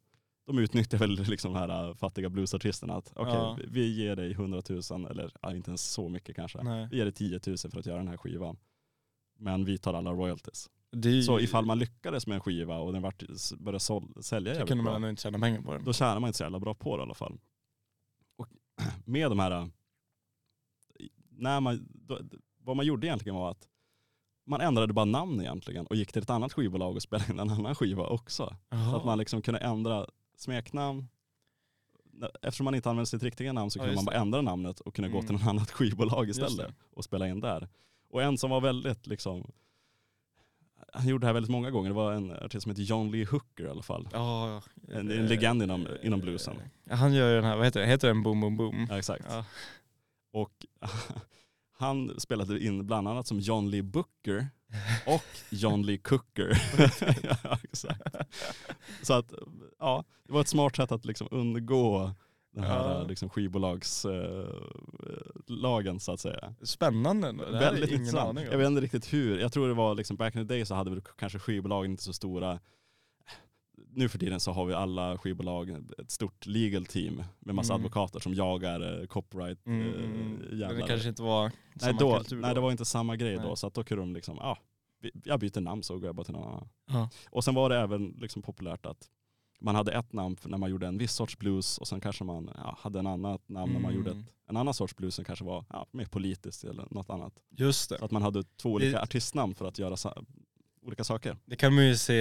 de utnyttjar väl liksom de här äh, fattiga bluesartisterna att okej, Ja. vi- vi ger dig 100 000 eller ja, inte ens så mycket kanske. Nej. Vi ger dig 10 000 för att göra den här skivan. Men vi tar alla royalties. Det Så ifall man lyckades med en skiva och den började sål, sälja så jävligt kunde man bra, ändå inte tjäna pengar på den. då tjänar man inte så jävla bra på det i alla fall. Och med de här, äh, när man, då, vad man gjorde egentligen var att man ändrade bara namn egentligen och gick till ett annat skivbolag och spelade in en annan skiva också. Så Jaha. att man liksom kunde ändra smeknamn. Eftersom man inte använde sitt riktiga namn så Ja, kunde just man bara ändra namnet och gå Mm. till något annat skivbolag istället och spela in där. Och en som var väldigt liksom, han gjorde det här väldigt många gånger, det var en artist som heter John Lee Hooker i alla fall. Ja, En- en legend inom- inom bluesen. Han gör ju den här, vad heter det? Heter den Boom Boom Boom? Ja, exakt. Ja. Och han spelade in bland annat som John Lee Booker och John Lee Cooker. ja, exakt. Så att, ja, det var ett smart sätt att liksom undgå den här Ja. liksom skivbolagslagen så att säga. Spännande. Det Väldigt ingen intressant. aning om. Jag vet inte riktigt hur. Jag tror det var liksom back in the day så hade väl kanske skivbolagen inte så stora nu för tiden så har vi alla skivbolag ett stort legal team med massa Mm. advokater som jagar eh, copyright Mm, eh, mm, mm. Men det kanske inte var Nej, samma då, kultur nej det var inte samma grej Nej. då så att då kunde de liksom, ja, vi- jag byter namn så går jag bara till någon annan. Ja. Och sen var det även liksom populärt att man hade ett namn när man gjorde en viss sorts blues och sen kanske man ja, hade en annat namn när man gjorde Mm. ett, en annan sorts blues som kanske var ja, mer politiskt eller något annat. Just det. Så att man hade två olika Det- artistnamn för att göra olika saker. Det kan man ju se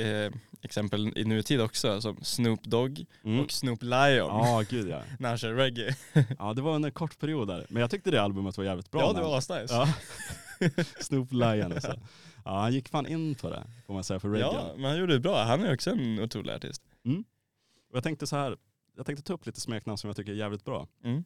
eh, exempel i nutid också, som Snoop Dogg Mm. och Snoop Lion Ja, gud ja. när han kör reggae. Ja, det var en kort period där. Men jag tyckte det albumet var jävligt bra. ja det var asnice. Ja. Snoop Lion alltså. Ja, han gick fan in på det, får man säga, för reggae. Ja, men han gjorde det bra. Han är också en otrolig artist. Mm. Och jag tänkte så här, jag tänkte ta upp lite smeknamn som jag tycker är jävligt bra. Mm.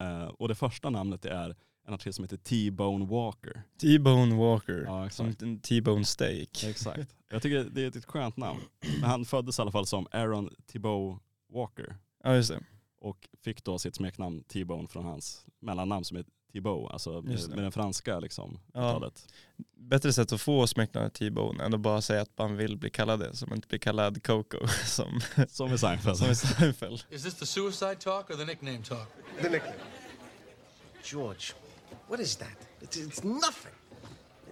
Eh, och det första namnet är en artist som heter T-Bone Walker. T-Bone Walker. Ja, Som exakt. en T-Bone steak. exakt. Jag tycker det är ett skönt namn. Men han föddes i alla fall som Aaron Thibault Walker. Ja just det. och fick då sitt smeknamn T-Bone från hans mellannamn som är Thibault, alltså med, den franska liksom, Ja. uttalet. Bättre sätt att få smeknamnet T-Bone än att bara säga att man vill bli kallad det, som inte blir kallad Coco som, Som i Seinfeld. som i Seinfeld. Is this the suicide talk or the nickname talk? The nickname. George, what is that? It's, it's nothing.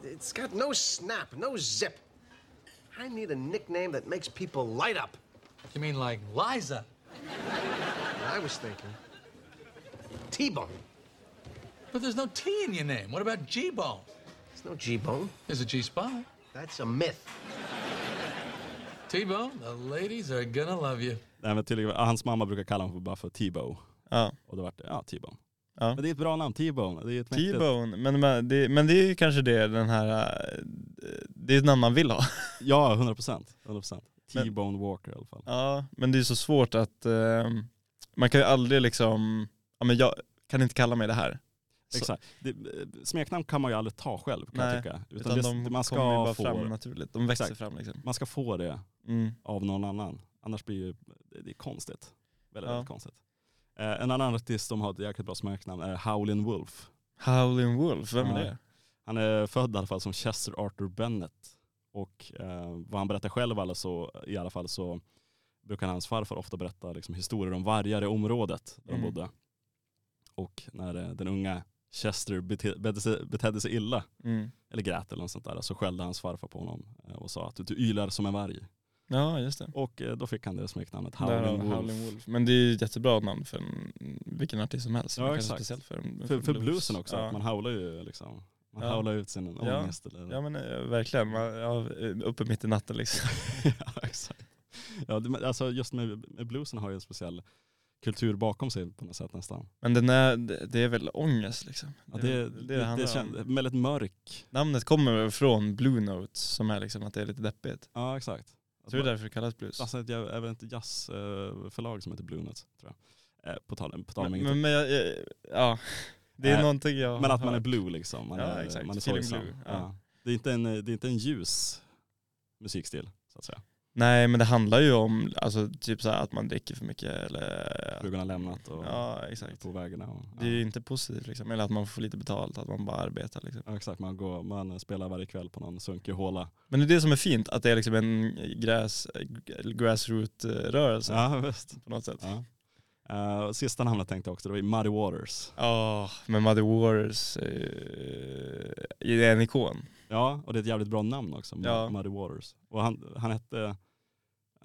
It's got no snap, no zip. I need a nickname that makes people light up. You mean like Liza? I was thinking T-Bone. But there's no T in your name. What about G-Bone? There's no G-Bone. There's a G-spot. That's a myth. T-Bone, the ladies are gonna love you. Nej, men tydligen, hans mamma brukar kalla honom bara för T-Bone. Ja. Och då vart det, ja T-Bone. Ja. Men det är ett bra namn, T-Bone. T-Bone, men, men, det, men det är ju kanske det den här, äh, det är ett namn man vill ha. Ja, 100 procent. 100 procent. Men- T-Bone Walker i alla fall. Ja, men det är så svårt att, eh, man kan ju aldrig liksom, ja men jag kan inte kalla mig det här. Exakt. Det, eh, smeknamn kan man ju aldrig ta själv kan Nej, jag tycka. Utan, det, de man, kommer ju bara ska fram få, naturligt, de växer Exakt. fram liksom. man ska få det Mm. av någon annan. Annars blir ju, det, är konstigt. Väldigt, Ja. väldigt konstigt. Eh, en annan artist som har ett jäkligt bra smeknamn är Howlin' Wolf. Howlin' Wolf, vem Ja. är det? Han är född i alla fall som Chester Arthur Bennett. Och eh, vad han berättar själv alla så, i alla fall så brukar hans farfar ofta berätta liksom, historier om vargar i området där Mm. de bodde. Och när eh, den unga Chester bete, betedde, sig, betedde sig illa, Mm. eller grät eller något sånt där, så skällde hans farfar på honom eh, och sa att du ylar som en varg. Ja, just det. Och eh, då fick han det smeknamnet Där har Howlin' vi Wolf. Howlin' Wolf. Men det är ju ett jättebra namn för en, vilken artist som helst. Ja, exakt. Speciellt för, För, för bluesen också, Ja. man howlar ju liksom. Man Ja. howlar ut sin Ja. ångest. Eller, Ja men eh, verkligen, man, ja, uppe mitt i natten liksom. ja, exakt. Ja, det, alltså just med, med bluesen har ju en speciell kultur bakom sig på något sätt nästan. Men den är, det det är väl ångest liksom. Ja, det, det, det, det, handlar känns väldigt mörk. Namnet kommer väl från Blue Notes som är liksom att det är lite deppigt. Ja exakt. Jag tror det är därför det kallas blues. Alltså ett, jä- även ett jazzförlag som heter Blue Notes tror jag. Eh, På tal, på tal om men, men, men jag, ja, det är Eh, någonting jag Men att man är blue liksom. Man Ja, är, exakt. Man är sorgsam. ja. Ja. Det, är inte en, det är inte en ljus musikstil så att säga. Nej men det handlar ju om alltså, typ så att man dricker för mycket eller... Frugan har lämnat och Ja exakt. på vägarna. Och, Det är ju ja. inte positivt liksom. Eller att man får lite betalt, att man bara arbetar liksom. Ja, exakt, man, går, man spelar varje kväll på någon sunkig håla. Men det är det som är fint, att det är liksom en gräs, grassroot-rörelse Ja visst. på något sätt. Ja. Eh, sista namnet tänkte jag också, det var Muddy Waters. Ja, men Muddy Waters eh, är en ikon. Ja, och det är ett jävligt bra namn också, Ja. Muddy Waters. Och han, han hette,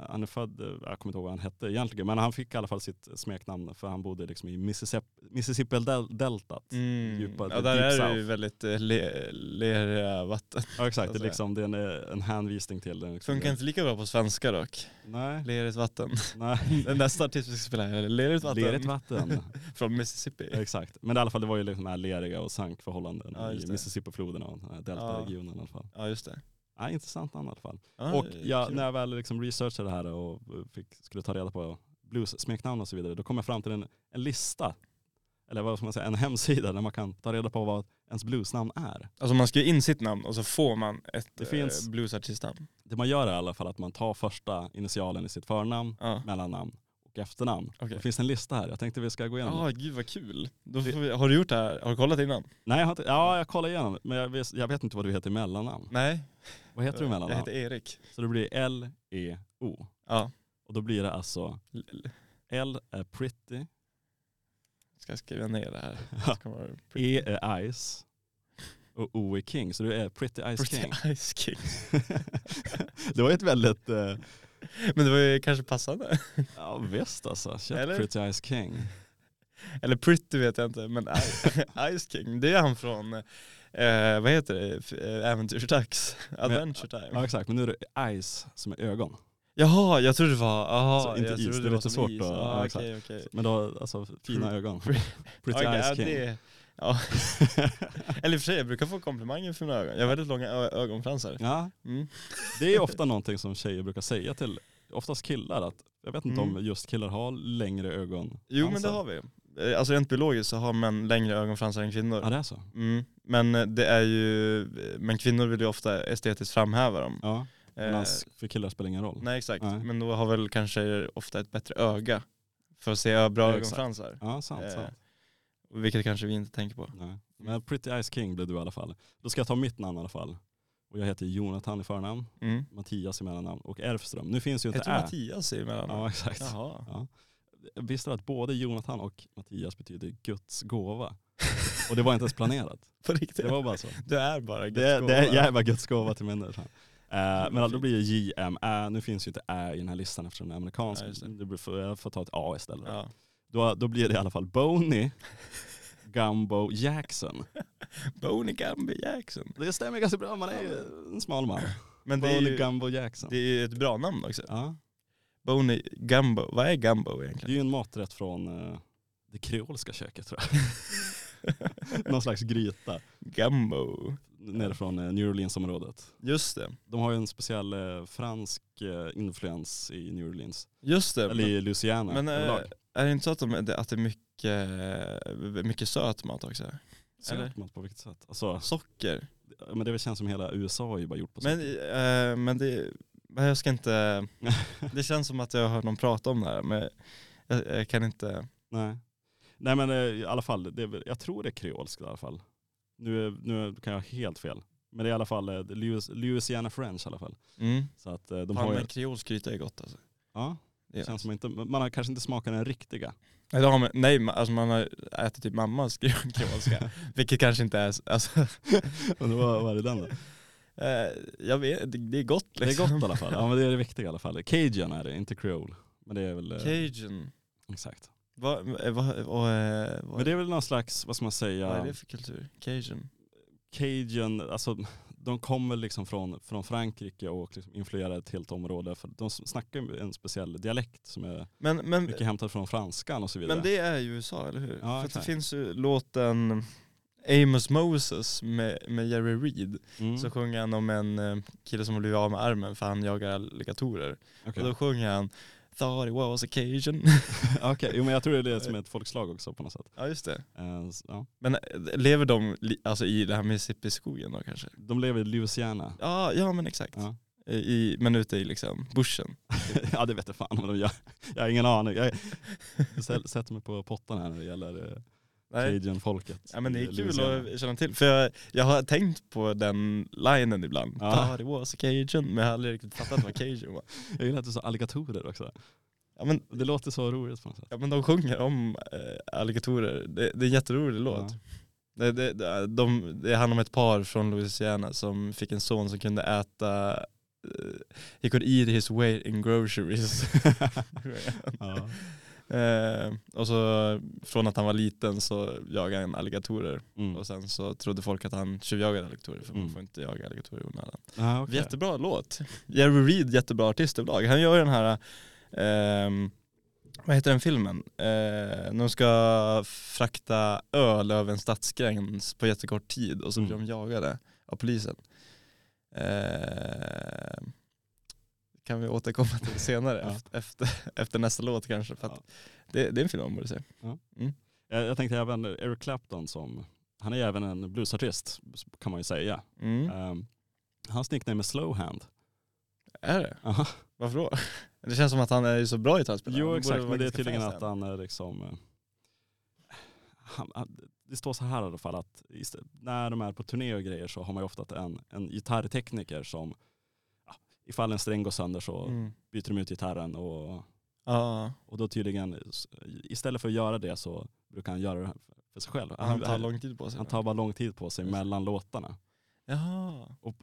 han är född, eh, jag kommer inte ihåg vad han hette egentligen, men han fick i alla fall sitt smeknamn för han bodde liksom i Mississippi, Mississippi-deltat. Djupa- Ja, där är det ju väldigt eh, le, leriga vatten. Ja exakt, det att är, liksom, det är en, en hänvisning till den. Liksom, Funkar inte lika bra på svenska dock. Nej, Lerigt vatten. nej. Den nästa artist vi ska spela är Lerigt vatten. Lerigt vatten. Från Mississippi. Exakt, men i alla fall det var ju liksom här leriga och sankförhållanden Ja, i det. Mississippi-floden och deltaregionen i alla fall. Ja just det. Ja, intressant namn i alla fall. Ja, och jag, när jag väl liksom researchade det här och fick, skulle ta reda på blues-smeknamn och så vidare, då kom jag fram till en, en lista, eller vad ska man säga, en hemsida där man kan ta reda på vad ens bluesnamn är. Alltså man skriver in sitt namn och så får man ett Det eh, finns- bluesartistnamn. Det man gör är i alla fall att man tar första initialen i sitt förnamn, Ja. mellannamn och efternamn. Okej. Det finns en lista här, jag tänkte vi ska gå igenom. Ja, gud vad kul. Vi, har du gjort det här? Har du kollat innan? Nej, jag har inte, ja jag kollar igenom, men jag vet, jag vet inte vad du heter i mellannamn. Nej. Vad heter du i Jag mellannamn? heter Erik. Så det blir L-E-O. Ja. Och då blir det alltså L- är pretty, Ska jag skriva ner det här? Vara E är ice och O är king. Så du är pretty ice king. Pretty Ice King. det var ett väldigt, eh, Men det var ju kanske passande. ja visst alltså, Eller? pretty ice king. Eller Pretty vet jag inte, men Ice King, det är han från, eh, vad heter det, eh, Äventyrsdags? Adventure Time. Ja exakt, men nu är det ice som är ögon. Jaha, jag trodde det var, aha, Så inte jag is, det är var lite svårt is. att- Ja, ja, okej, okej. Men då, alltså fina ögon. Pretty ja, ice king. det, ja. Eller i och för sig, jag brukar få komplimanger för mina ögon. Jag har väldigt långa ögonfransar. Ja, Mm. det är ofta någonting som tjejer brukar säga till oftast killar, att jag vet inte Mm. om just killar har längre ögon. Jo men det har vi. Eh, Alltså rent biologiskt så har män längre ögonfransar än kvinnor. Ja det är så? Mm. Men eh, det är ju, men kvinnor vill ju ofta estetiskt framhäva dem. Ja, Eh, för killar spelar ingen roll. nej exakt, Nej. men då har väl kanske ofta ett bättre öga för att se bra Ja, ögonfransar. Ja, sant. Eh, sant. Vilket kanske vi inte tänker på. Nej. Men Pretty Ice King blev du i alla fall. Då ska jag ta mitt namn i alla fall. Och jag heter Jonathan i förnamn, Mm. Mattias i mellannamn och Erfström. Nu finns ju inte Ä. Mattias i mellan? Ja exakt. Jaha. Ja. Visste du att både Jonathan och Mattias betyder Guds gåva? Och det var inte ens planerat. På riktigt? Det var bara så. Du är bara Guds Det, gåva. det, jag är bara Guds gåva till människan. Eh, men då blir det JMÄ, nu finns ju inte Ä i den här listan eftersom den är amerikansk. Ja, blir för, jag får ta ett A istället. Ja. Då, då blir det i alla fall Boney Gumbo Jackson. Boney Gamby Jackson. Det stämmer ganska bra, man är ju en smal man. Men Boney Gumbo Jackson. det är ju ett bra namn också. Ja. Boney Gumbo, vad är Gumbo Det är egentligen? ju en maträtt från eh, det kreolska köket tror jag. Någon slags gryta Gumbo. nere från eh, New Orleans-området. Just det. De har ju en speciell eh, fransk eh, influens i New Orleans. Just det. Eller i Louisiana Men eh, överlag. är det inte så att, de, att det är mycket, mycket söt mat också? Söt mat på vilket sätt? Alltså, Socker. men det känns som hela USA är ju bara gjort på Men, socker. eh, men det, men jag ska inte, det känns som att jag har hört någon prata om det här men jag, jag kan inte, Nej. Nej men eh, i alla fall, det jag tror det är kreolskt i alla fall. Nu, nu kan jag ha helt fel. Men det är i alla fall eh, Louis, Louisiana French i alla fall. mm. Så att eh, de Fan har ju, men kreolsk gryta är gott alltså. ja, Det känns som inte, man har kanske inte smakat den riktiga. Nej, har man, nej alltså man har ätit typ mammas kre- kreolska, vilket kanske inte är, alltså, Undrar vad, vad är det den då? Eh, jag vet, det, är gott Det är liksom. gott i alla fall. Ja men det är det viktiga i alla fall. Cajun är det, inte creole. Men det är väl, eh, Cajun, exakt. vad, eh, vad, och, vad, Men det är väl någon slags, vad ska man vad säga, är det för kultur? Cajun? Cajun, alltså de kommer liksom från, från Frankrike och liksom influerar ett helt område. För de snackar en speciell dialekt som är Men, men, mycket hämtad från franskan och så vidare. men det är ju USA eller hur? Ja, För att det finns ju låten Amos Moses med, med Jerry Reed. mm. Så sjunger han om en eh, kille som har blivit av med armen för han jagar alligatorer. Okej, Och då sjunger han Thought it was Cajun. Okej, jo men jag tror det är det som är ett folkslag också på något sätt. ja just det. Eh, s- ja. Men eh, lever de alltså i det här Mississippi-skogen då kanske? De lever i Louisiana. Ja, ja men exakt. Ja. I, men ute i liksom bushen. ja det vet jag fan men de gör. Jag har ingen aning. Jag, jag sätter mig på pottan här när det gäller. Cajun-folket. Ja men det är kul att känna till. För jag, jag har tänkt på den linen ibland. Ja. Thought it was a Cajun. Men jag har aldrig riktigt fattat vad Cajun var. Jag gillar att du sa alligatorer också. Ja men, Det låter så roligt på något sätt. ja, men de sjunger om äh, alligatorer. Det, det är en jätterolig låt. Ja. Det, det, det, de, det handlar om ett par från Louisiana som fick en son som kunde äta eh, He could eat his weight in groceries. ja. Eh, och så från att han var liten så jagade han alligatorer. Mm. Och sen så trodde folk att han tjuvjagade alligatorer för man Mm. får inte jaga alligatorer i onödan. Ah, okay. Jättebra låt. Jerry Reed, jättebra artist överlag. Han gör ju den här, ehm, vad heter den filmen? Eh, de ska frakta öl över en stadsgräns på jättekort tid och så blir Mm. de jagade av polisen. Eh, kan vi återkomma till senare Ja. efter, efter, nästa låt kanske. För att Ja. det, det är en film man borde se. Jag, jag tänkte även Eric Clapton som, han är ju även en bluesartist kan man ju säga. Mm. Um, hans nickname är Slowhand. Är det? Aha. Varför då? Det känns som att han är så bra gitarrspelare. Jo exakt, men det är tydligen att han är liksom, eh, han, han, det står så här i alla fall att när de är på turné och grejer så har man ju ofta en, en gitarrtekniker som, ja, ifall en sträng går sönder så Mm. byter de ut gitarren och, Ja, och då tydligen, istället för att göra det så brukar han göra det för sig själv. han tar lång tid på sig. han tar bara lång tid på sig Just mellan låtarna. Jaha. Och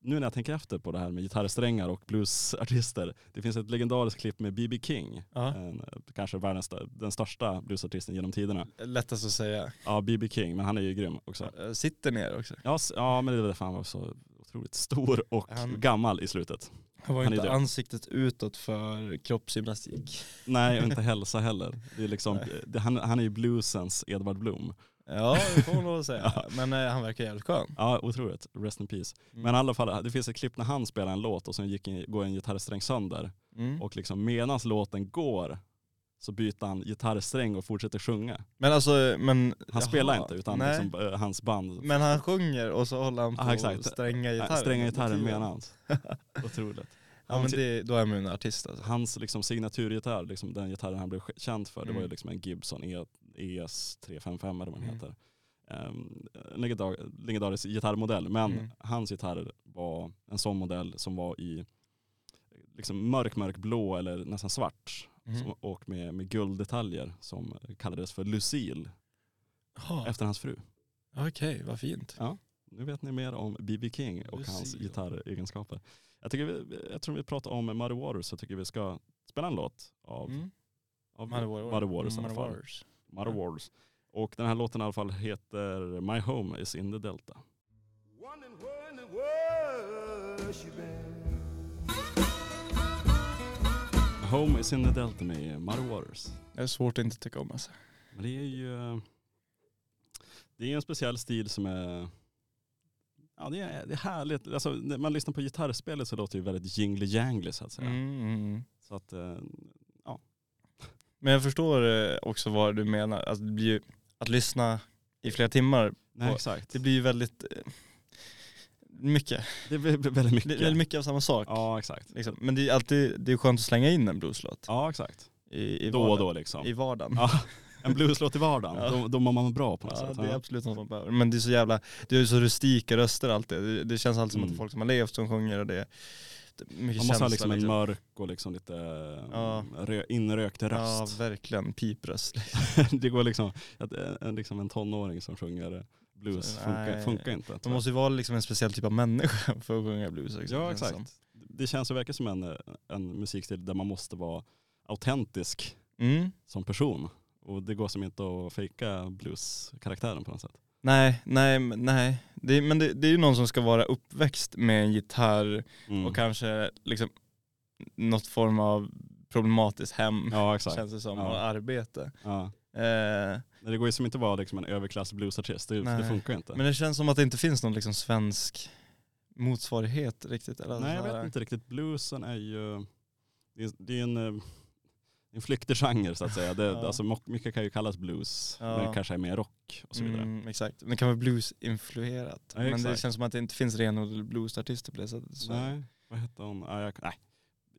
nu när jag tänker efter på det här med gitarrsträngar och bluesartister, det finns ett legendariskt klipp med B.B. King, Ja. en, kanske världens, den största bluesartisten genom tiderna. Lättast att säga. Ja, B.B. King, men han är ju grym också. Eh, Sitter ner också. Ja, ja men det är därför han var så otroligt stor och Han- gammal i slutet. Han var är inte ansiktet utåt för kroppsgymnastik. Nej, och inte hälsa heller. Det är liksom, det, han, han är ju bluesens Edvard Blom. Ja, det får man att säga. Men eh, han verkar jävligt skön. Ja, otroligt. Rest in peace. Men i alla fall, det finns ett klipp när han spelar en låt och sen gick går en gitarrsträng sönder. Mm. Och liksom medans låten går så byter han gitarrsträng och fortsätter sjunga. Men alltså, men... Han jaha, spelar inte utan liksom, eh, hans band Men han sjunger och så håller han på Ja, exakt. stränga gitarren. stränga gitarren tiden. medans. Otroligt. Ja men det, då är man ju en artist alltså. Hans liksom signaturgitarr, liksom den gitarren han blev känd för, det var ju Mm. liksom en Gibson E- ES 355 eller vad den Mm. heter. Um, legendar, legendarisk gitarrmodell, men Mm. hans gitarr var en sån modell som var i liksom mörk, mörk blå eller nästan svart. Mhm. Som, och med, med gulddetaljer som kallades för Lucille Jaha, efter hans fru. okej vad fint. Nu vet ni mer om B.B. King och hans Lucille. gitarregenskaper. Jag, tycker vi, jag tror vi pratar om Muddy Waters så tycker vi ska spela en låt av, Mm. av Muddy Waters. Muddy Waters Muddy. Waters. Och den här låten i alla fall heter My Home is in the Delta. Wondering where in the world she been. Home is in the Delta med Muddy Waters. Det är svårt att inte tycka om alltså. Men det är ju det är en speciell stil som är Ja det är, det är härligt. Alltså, när man lyssnar på gitarrspelet så låter det ju väldigt jingly jangly så att säga. Mm, mm. Så att, eh, Men jag förstår eh, också vad du menar. Alltså, det blir ju, att lyssna i flera timmar, nej exakt. det blir ju väldigt eh, mycket. Det blir väldigt Det mycket. är väldigt mycket av samma sak. Ja exakt. Liksom. Men det är alltid det är skönt att slänga in en blueslåt Ja exakt. i, i Då och då liksom. I vardagen. Ja, en blueslåt i vardagen, Ja. då, då mår man bra på något Ja, sätt. det är Ja. absolut något man behöver. Men det är så jävla, det är så rustika röster alltid. Det, det känns alltid som att Mm. det är folk som har levt som sjunger och det är det mycket Man måste ha känsla, liksom en mörk och liksom lite Ja. rö- inrökt Ja, röst. verkligen. Pipröst. det går liksom, att en, liksom en tonåring som sjunger blues Så, funkar, nej. funkar inte. Man måste ju vara liksom en speciell typ av människa för att sjunga blues också. Ja exakt. Det känns ju verkligen som en, en musikstil där man måste vara autentisk som. Mm. som person. Och det går som inte att fejka blues-karaktären på något sätt. Nej, nej, nej. Det, är- men det, det är ju någon som ska vara uppväxt med en gitarr Mm. och kanske liksom något form av problematiskt hem, Ja känns det som, Ja. och arbete. Ja. Eh, Det går ju som inte att vara liksom en överklass bluesartist, det, det funkar ju inte. men det känns som att det inte finns någon liksom svensk motsvarighet riktigt. Eller Nej jag vet inte riktigt, bluesen är ju, det är, en, eh, en flyktig genre så att säga. Det, Ja. alltså, mycket kan ju kallas blues, Ja. men det kanske är mer rock och så vidare. Mm, exakt, men det kan vara blues-influerat. Ja, men det känns som att det inte finns renodlade bluesartister på det sättet. Så. Nej, vad hette hon? Ja, jag, nej.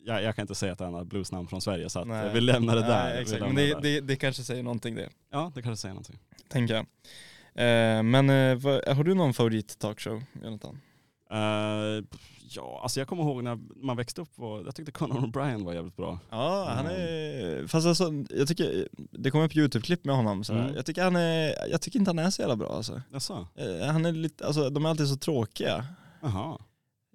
Jag, jag kan inte säga det är en bluesnamn från Sverige så att eh, vi lämnar det där. Nej, exakt. Men det, där. det, det kanske säger någonting det, Ja, det kanske säger någonting. tänker jag. Eh, men eh, vad, har du någon favorit talkshow, Jonathan? Eh, ja, alltså jag kommer ihåg när man växte upp och jag tyckte Conan O'Brien var jävligt bra. Ja, han är, fast alltså, jag tycker, det kommer upp YouTube-klipp med honom så. Mm. Jag tycker han är, jag tycker inte han är så jävla bra alltså. Jaså? Eh, Han är lite, alltså de är alltid så tråkiga. Jaha.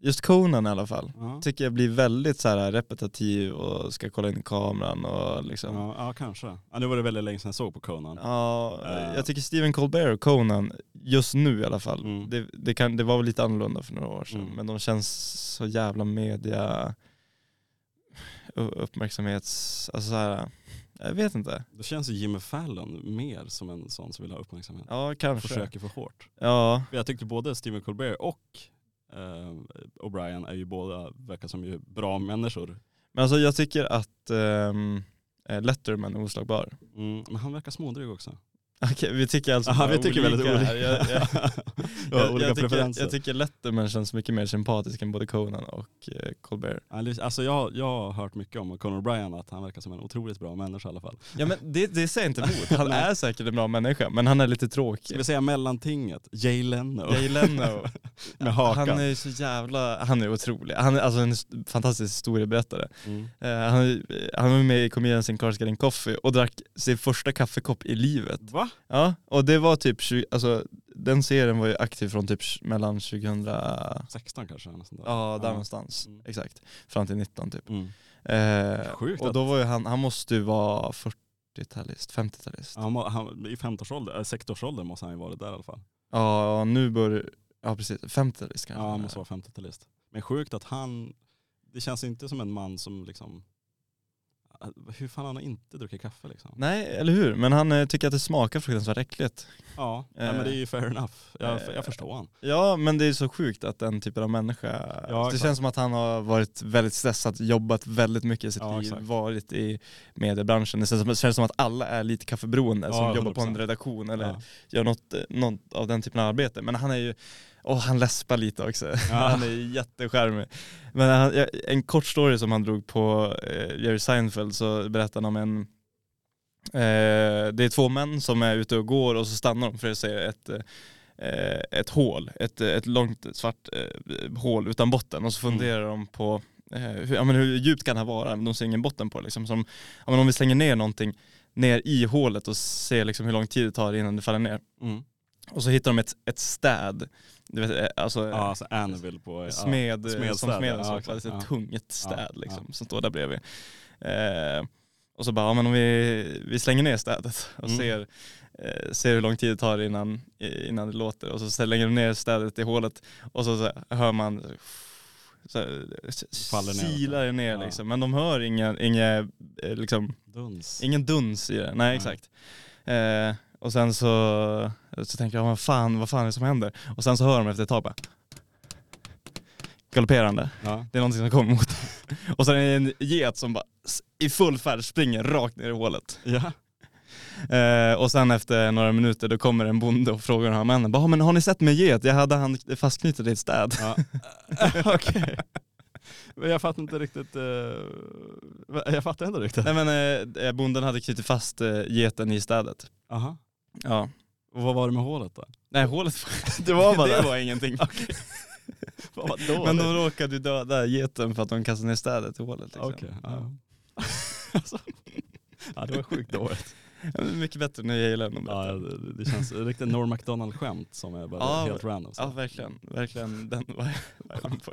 Just Conan i alla fall. Ja. Tycker jag blir väldigt så här repetitiv och ska kolla in kameran och liksom. Ja, ja, kanske. Ja, nu var det väldigt länge sedan jag såg på Conan. Ja, Eh. jag tycker Stephen Colbert och Conan, just nu i alla fall, Mm. det, det, kan, det var väl lite annorlunda för några år sedan, Mm. men de känns så jävla media uppmärksamhets, alltså så här, jag vet inte. Det känns ju Jimmy Fallon mer som en sån som vill ha uppmärksamhet. Ja, kanske. Försöker för hårt. Ja, För jag tyckte både Stephen Colbert och eh, O'Brien är ju båda, verkar som ju bra människor. men alltså jag tycker att um, Letterman är oslagbar. Mm, men han verkar smådryg också. Okej, vi tycker alltså Aha, vi tycker väldigt olika. Jag, jag, Ja, jag, olika jag, tycker, jag tycker Letterman känns mycket mer sympatisk än både Conan och eh, Colbert. Alltså jag, jag har hört mycket om Conor O'Brien, att han verkar som en otroligt bra människa i alla fall. Ja men det, det säger inte emot, han är säkert en bra människa men han är lite Ska tråkig. vi säga mellantinget? Jay Leno. Jay Leno, Med hakan. han är så jävla, han är otrolig. Han är alltså en st- fantastisk historieberättare. Mm. Eh, han, han var med i komedian Sin Cars Getting Coffee och drack sin första kaffekopp i livet. Va? Ja, och det var typ, 20, alltså den serien var ju aktiv från typ mellan 2000, 16 kanske? Sånt där. ja där någonstans, Mm. exakt. Fram till 19 typ. Mm. Eh, Sjukt och då var ju han, han måste ju vara 40-talist, 50-talist. Han, han, I 15-årsåldern, eller 60-årsåldern måste han ju varit där i alla fall. Ja, nu bör ja precis, 50-talist kanske. Ja, han måste vara 50-talist. Men sjukt att han, det känns inte som en man som liksom, hur fan har han inte druckit kaffe liksom? Nej, eller hur? Men han eh, tycker att det smakar fruktansvärt äckligt. Ja, nej, men det är ju fair enough. Jag, Eh, jag förstår han. Ja, men det är så sjukt att den typen av människa, Ja, det exakt. känns som att han har varit väldigt stressad, jobbat väldigt mycket i sitt Ja, liv, exakt. varit i mediebranschen. Det känns, som, det känns som att alla är lite kaffeberoende som Ja, jobbar på en 100%. redaktion eller Ja. gör något, eh, något av den typen av arbete. Men han är ju, och han läspar lite också. Ja. han är jättecharmig. Men han, en kort story som han drog på eh, Jerry Seinfeld så berättade han om en Eh, det är två män som är ute och går och så stannar de för att se ett, eh, ett hål, ett, ett långt svart hål utan botten och så Mm. funderar de på hur, ja, men hur djupt kan det här vara? De ser ingen botten på. Liksom. Som, ja, men om vi slänger ner någonting ner i hålet och ser liksom hur lång tid det tar innan det faller ner. Mm. Och så hittar de ett, ett städ, du vet, eh, alltså, Ja, alltså Anvil på... smed, ja, som smedstäd, smeden ja, exakt, ett ja. tungt städ Ja, liksom, som står där bredvid. Eh, och så bara, ja men om vi, vi slänger ner städet och Mm. ser, eh, ser hur lång tid det tar innan, innan det låter och så slänger de ner städet i hålet och så, så hör man så Faller ner. silar det ner Ja. liksom. Men de hör ingen, ingen, eh, liksom, Duns. ingen duns i det. Nej, Nej. exakt. Eh, och sen så, så tänker jag, vad fan, vad fan är det som händer? Och sen så hör de efter ett tag bara galopperande. Ja. Det är någonting som kommer mot. Och sen är det en get som bara i full färd springer rakt ner i hålet. ja. Eh, och sen efter några minuter då kommer en bonde och frågar de här männen, bara, "Ja, men har ni sett mig get? Jag hade han fastknutet i ett städ. ja. Okej. Men jag fattar inte riktigt, eh, jag fattar ändå riktigt. Nej men eh, bonden hade knutit fast eh, geten i städet. Aha. Ja. Och vad var det med hålet då? Nej hålet Det var bara det var ingenting. Vad var dåligt? Men de råkade ju döda geten för att de kastade ner städet i hålet. Liksom. Okej, ja. alltså, ja det var sjukt dåligt. Mycket bättre när jag gillar den. Ja, det, det känns riktigt Norm MacDonald-skämt som är bara Ja, helt random. Så. Ja verkligen, verkligen den var var jag på.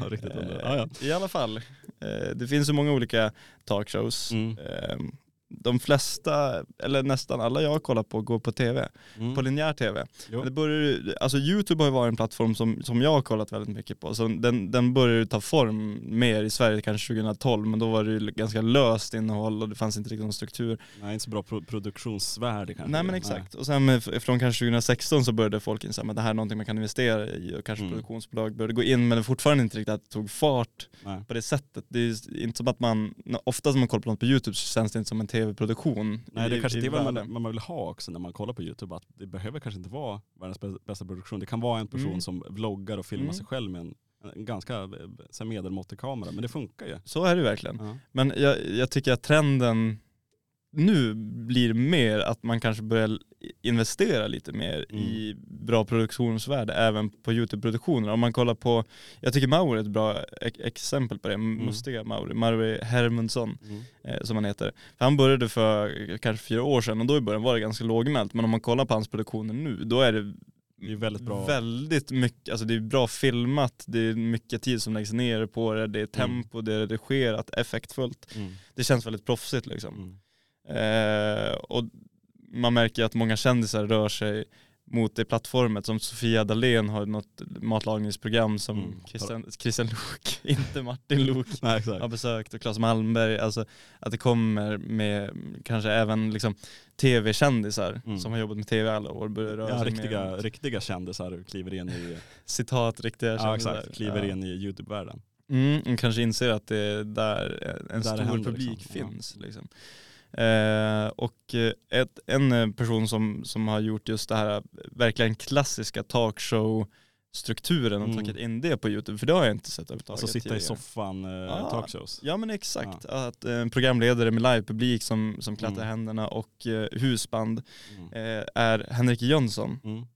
Ja, riktigt. Eh, Ja, ja. I alla fall, eh, det finns så många olika talkshows. Mm. Eh, De flesta, eller nästan alla jag kollar på går på tv, Mm. på linjär tv. Det börjar, alltså Youtube har ju varit en plattform som, som jag har kollat väldigt mycket på. Så den, den började ta form mer i Sverige kanske 2012 men då var det ju ganska löst innehåll och det fanns inte riktigt någon struktur. Nej, inte så bra pro produktionsvärde kanske. Nej men exakt. Och sen med, från kanske 2016 så började folk inse att det här är någonting man kan investera i och kanske Mm. produktionsbolag började gå in men det fortfarande inte riktigt att det tog fart Nej. på det sättet. Det är inte som att man, ofta som man kollar på något på YouTube så känns det inte som en tv-produktion. Nej det i- är kanske i det vad världen. man, man vill ha också när man kollar på YouTube, att det behöver kanske inte vara världens bä- bästa produktion. Det kan vara en person Mm. som vloggar och filmar Mm. sig själv med en, en ganska eh, medelmåttig kamera, men det funkar ju. Så är det verkligen. Ja. Men jag, jag tycker att trenden nu blir mer att man kanske börjar investera lite mer Mm. i bra produktionsvärde även på YouTube-produktioner. Om man kollar på, jag tycker Mauri är ett bra ex- exempel på det, mustiga Mauri, Mauri Hermundsson Mm. eh, som han heter. För han började för kanske fyra år sedan och då i början var det ganska lågmält men om man kollar på hans produktioner nu då är det Det är väldigt bra. Väldigt mycket, alltså det är bra filmat, det är mycket tid som läggs ner på det, det är Mm. tempo, det är redigerat, effektfullt. Mm. Det känns väldigt proffsigt liksom. Mm. Eh, och man märker att många kändisar rör sig mot det plattformet som Sofia Dalén har något matlagningsprogram som Mm. Christian, Christian Luuk, inte Martin Nej exakt. har besökt och Claes Malmberg, alltså att det kommer med kanske även liksom tv-kändisar Mm. som har jobbat med tv alla år börjar röra Ja, riktiga, mer, riktiga kändisar kliver in i, citat riktiga ja, kändisar. exakt, kliver Ja. in i YouTube-världen. Mm, kanske inser att det är där en Där stor händer, publik liksom. Finns. Liksom. Eh, och eh, ett, en eh, person som, som har gjort just det här verkligen klassiska talkshow-strukturen och Mm. tagit in det på YouTube, för det har jag inte sett överhuvudtaget Alltså sitta i soffan, eh, Ah. talkshows. Ja men exakt, att eh, en programledare med livepublik som, som klättrar Mm. händerna och eh, husband Mm. eh, är Henrik Jönsson, Mm.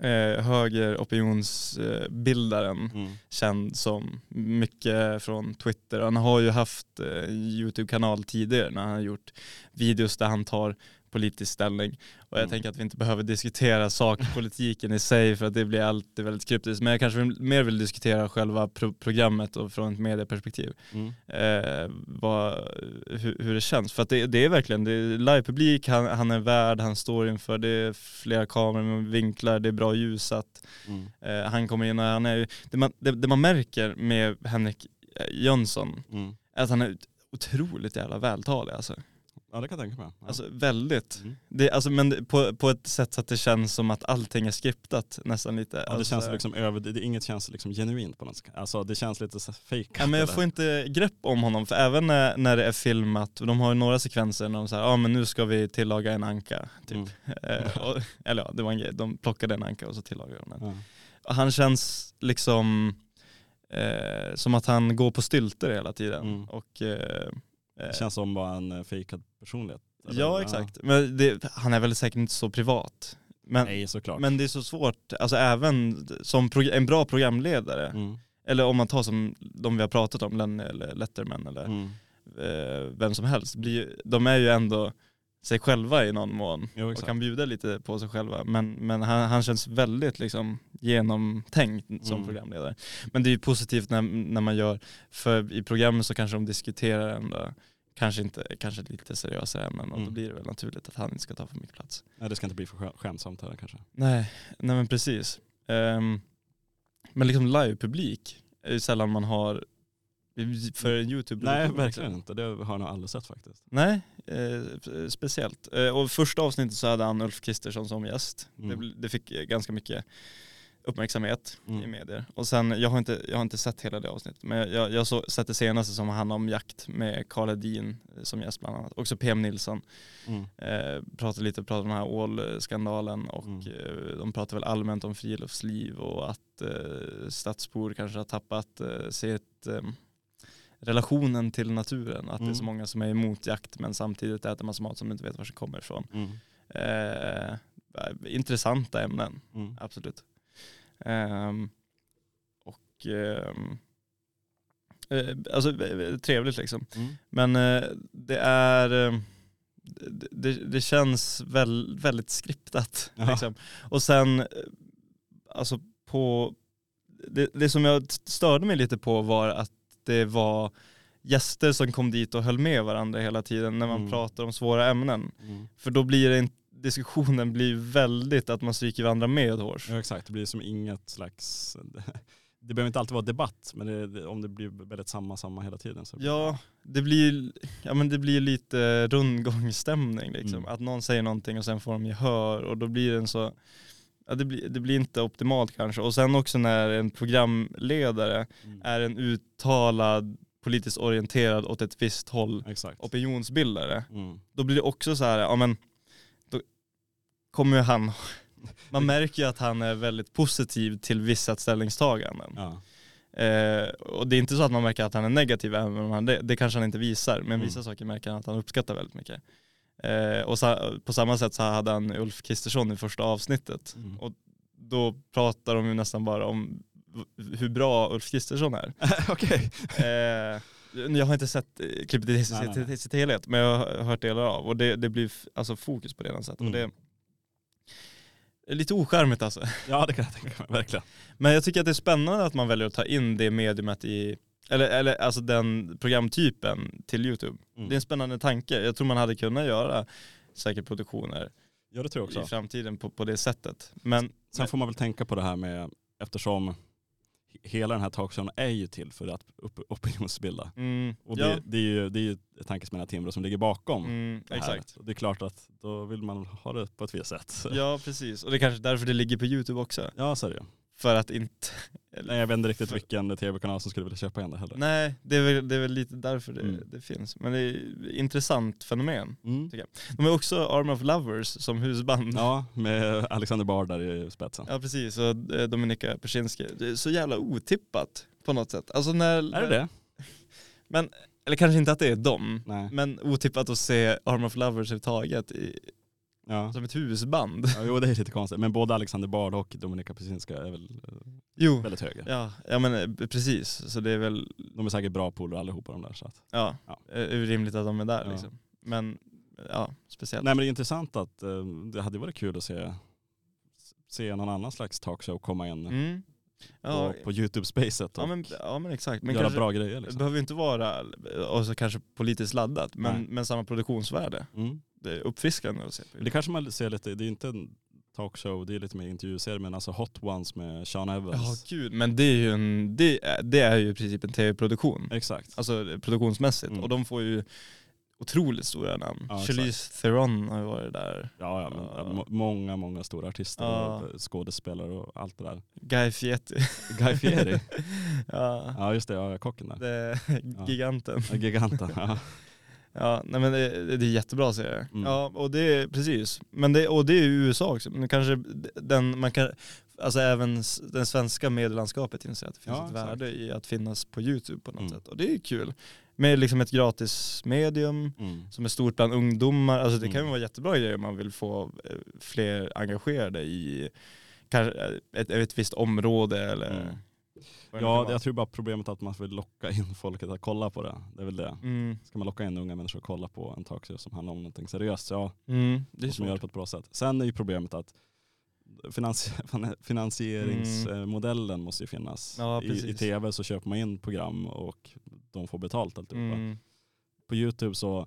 Eh, högeropinionsbildaren Mm. känd som mycket från Twitter. Han har ju haft eh, YouTube-kanal tidigare när han har gjort videos där han tar politisk ställning. Och jag Mm. tänker att vi inte behöver diskutera sakpolitiken i sig för att det blir alltid väldigt kryptiskt. Men jag kanske vill, mer vill diskutera själva pro programmet och från ett medieperspektiv. Mm. Eh, vad, hur, hur det känns. För att det, det är verkligen, det är livepublik, han, han är värd, han står inför, det är flera kameror med vinklar, det är bra ljusat. Mm. Eh, han kommer in och han är det man, det, det man märker med Henrik Jönsson Mm. att han är otroligt jävla vältalig alltså. Ja det kan jag tänka mig. Ja. Alltså väldigt. Mm. Det, alltså, men på, på ett sätt så att det känns som att allting är skriptat nästan lite. Ja, det alltså, känns liksom över, det, inget känns liksom genuint på något sätt. Alltså det känns lite fake. Ja, men jag får inte grepp om honom, för även när, när det är filmat, de har ju några sekvenser när de säger ja men nu ska vi tillaga en anka. Typ. Mm. Eh, och, eller ja, det var en grej, de plockade en anka och så tillagade de den. Ja. Han känns liksom eh, som att han går på stylter hela tiden. Mm. Och, eh, Det känns som bara en eh, fejkad personlighet. eller? ja exakt, men det, han är väl säkert inte så privat. Men, Nej såklart. men det är så svårt, alltså även som en bra programledare, Mm. eller om man tar som de vi har pratat om, Lenny eller Letterman eller Mm. eh, vem som helst, de är ju ändå sig själva i någon mån Jo, och kan bjuda lite på sig själva. Men, men han, han känns väldigt liksom genomtänkt som Mm. programledare. Men det är ju positivt när, när man gör, för i programmen så kanske de diskuterar ändå kanske inte, kanske lite seriösare ämnen och då Mm. blir det väl naturligt att han inte ska ta för mycket plats. Nej det ska inte bli för skä- skämtsamt här kanske. Nej, nej men precis. Ehm, men liksom livepublik är ju sällan man har för en youtube Nej verkligen inte, det har nog aldrig sett faktiskt. Nej, eh, speciellt. Eh, och första avsnittet så hade han Ulf Kristersson som gäst. Mm. Det, det fick eh, ganska mycket uppmärksamhet i Mm. medier. Och sen, jag har inte, jag har inte sett hela det avsnittet, men jag, jag, jag så, sett det senaste som handlar om jakt med Karl Hedin eh, som gäst bland annat. Också PM Nilsson. Mm. Eh, pratade lite pratade om den här ålskandalen och Mm. eh, de pratade väl allmänt om friluftsliv och att eh, stadsbor kanske har tappat sitt, eh, relationen till naturen. Att det är så Mm. många som är emot jakt men samtidigt äter man så mat som inte vet var det kommer ifrån. Mm. Eh, intressanta ämnen, Mm. absolut. Ehm, och ehm, eh, alltså eh, trevligt liksom. Mm. Men eh, det är eh, det, det, känns väl, väldigt skriptat. Liksom. Och sen, eh, alltså på, det, det som jag störde mig lite på var att det var gäster som kom dit och höll med varandra hela tiden när man Mm. pratar om svåra ämnen. Mm. För då blir det en, diskussionen blir väldigt att man stryker varandra med hårs. Ja exakt, det blir som inget slags, det behöver inte alltid vara debatt men det, det, om det blir väldigt samma samma hela tiden så Ja, det blir, ja men det blir lite rundgångsstämning liksom. Mm. Att någon säger någonting och sen får de gehör och då blir den så, ja det blir, det blir inte optimalt kanske. Och sen också när en programledare Mm. är en uttalad politiskt orienterad åt ett visst håll Exakt. opinionsbildare, Mm. då blir det också så här, ja men då kommer ju han, man märker ju att han är väldigt positiv till vissa ställningstaganden. Ja. Eh, och det är inte så att man märker att han är negativ, även om han, det, det kanske han inte visar, men Mm. vissa saker märker han att han uppskattar väldigt mycket. Eh, och sa, på samma sätt så hade han Ulf Kristersson i första avsnittet. Mm. Och då pratar de ju nästan bara om hur bra Ulf Kristersson är. Okej. Eh, jag har inte sett eh, klippet i sitt, helhet, men jag har hört delar av. Och det, det blir alltså fokus på det sätt. Och Mm. det är lite ocharmigt alltså. Ja det kan jag tänka mig, verkligen. Men jag tycker att det är spännande att man väljer att ta in det mediumet i, eller, eller alltså den programtypen till YouTube. Mm. Det är en spännande tanke. Jag tror man hade kunnat göra säkert produktioner Ja det tror jag i också. framtiden på, på det sättet. Men, Sen får man väl tänka på det här med, eftersom he- hela den här talkshowen är ju till för att upp, opinionsbilda. mm, Och ja, det, det är ju det är ju tankesmedjan Timbro som ligger bakom. mm, det här. exakt. Och Det är klart att då vill man ha det på ett visst sätt. Ja precis, och det är kanske därför det ligger på YouTube också. Ja så är det ju. För att inte, Nej, jag vet inte riktigt vilken tv-kanal som skulle vilja köpa igen det heller. nej det är väl, det är väl lite därför det, Mm. det finns. Men det är ett intressant fenomen. Mm. De är också Arm of Lovers som husband. Ja, med Alexander Bard där i spetsen. Ja precis, och eh, Dominika Persinski. Det är så jävla otippat på något sätt. Alltså när, Är det det? Men, eller kanske inte att det är dem, Nej. men otippat att se Arm of Lovers överhuvudtaget i, Ja. som ett husband. ja. Jo det är lite konstigt. Men både Alexander Bard och Dominika Pesinska är väl eh, Jo, väldigt höga. ja, ja men eh, precis. Så det är väl, De är säkert bra polare allihopa de där. Så att. ja, Ja. eh, rimligt att de är där Ja. liksom. Men, ja, speciellt. Nej men det är intressant att det hade varit kul att se, se någon annan slags talkshow komma in Mm. Ja, på, på YouTube-spacet ja, men, ja men exakt. Men göra kanske, bra grejer. det Liksom. behöver ju inte vara, och så kanske politiskt laddat, men, Nej. men samma produktionsvärde. Mm. Det är uppfriskande att se. Det kanske man ser lite, det är inte talkshow, det är lite mer intervjuserie, men alltså Hot Ones med Sean Evans. Ja gud, men det är ju en, det, det är ju i princip en tv-produktion. Exakt. Alltså produktionsmässigt. Mm. Och de får ju otroligt stora namn. Ja, Charlize Theron har ju varit där. Ja, ja, men, Ja. ja, må- många, många stora artister Ja. och skådespelare och allt det där. Guy Fieri. Guy Fieri. ja, ja just det, ja, kocken där. det, giganten. Ja, giganten. Ja. Ja, nej men det, det är jättebra serie. Mm. Ja, och det är precis. Men det, och det är ju USA också. Men kanske den, man kan, alltså även den svenska medielandskapet inser att det finns Ja, ett exakt. värde i att finnas på YouTube på något Mm. sätt. Och det är kul. Med liksom ett gratis medium Mm. som är stort bland ungdomar. Alltså det kan ju Mm. vara jättebra grejer om man vill få eh, fler engagerade i kanske ett, ett visst område eller Mm. vad det nu Ja, jag tror bara problemet är att man vill locka in folket att kolla på det. Det är väl det. Mm. Ska man locka in unga människor att kolla på en talkshow som handlar om någonting seriöst, ja, Mm. Det är göra svårt. det på ett bra sätt. Sen är ju problemet att finansi- finansieringsmodellen måste ju finnas. Ja, I, I tv så köper man in program och de får betalt alltihopa. Mm. På YouTube så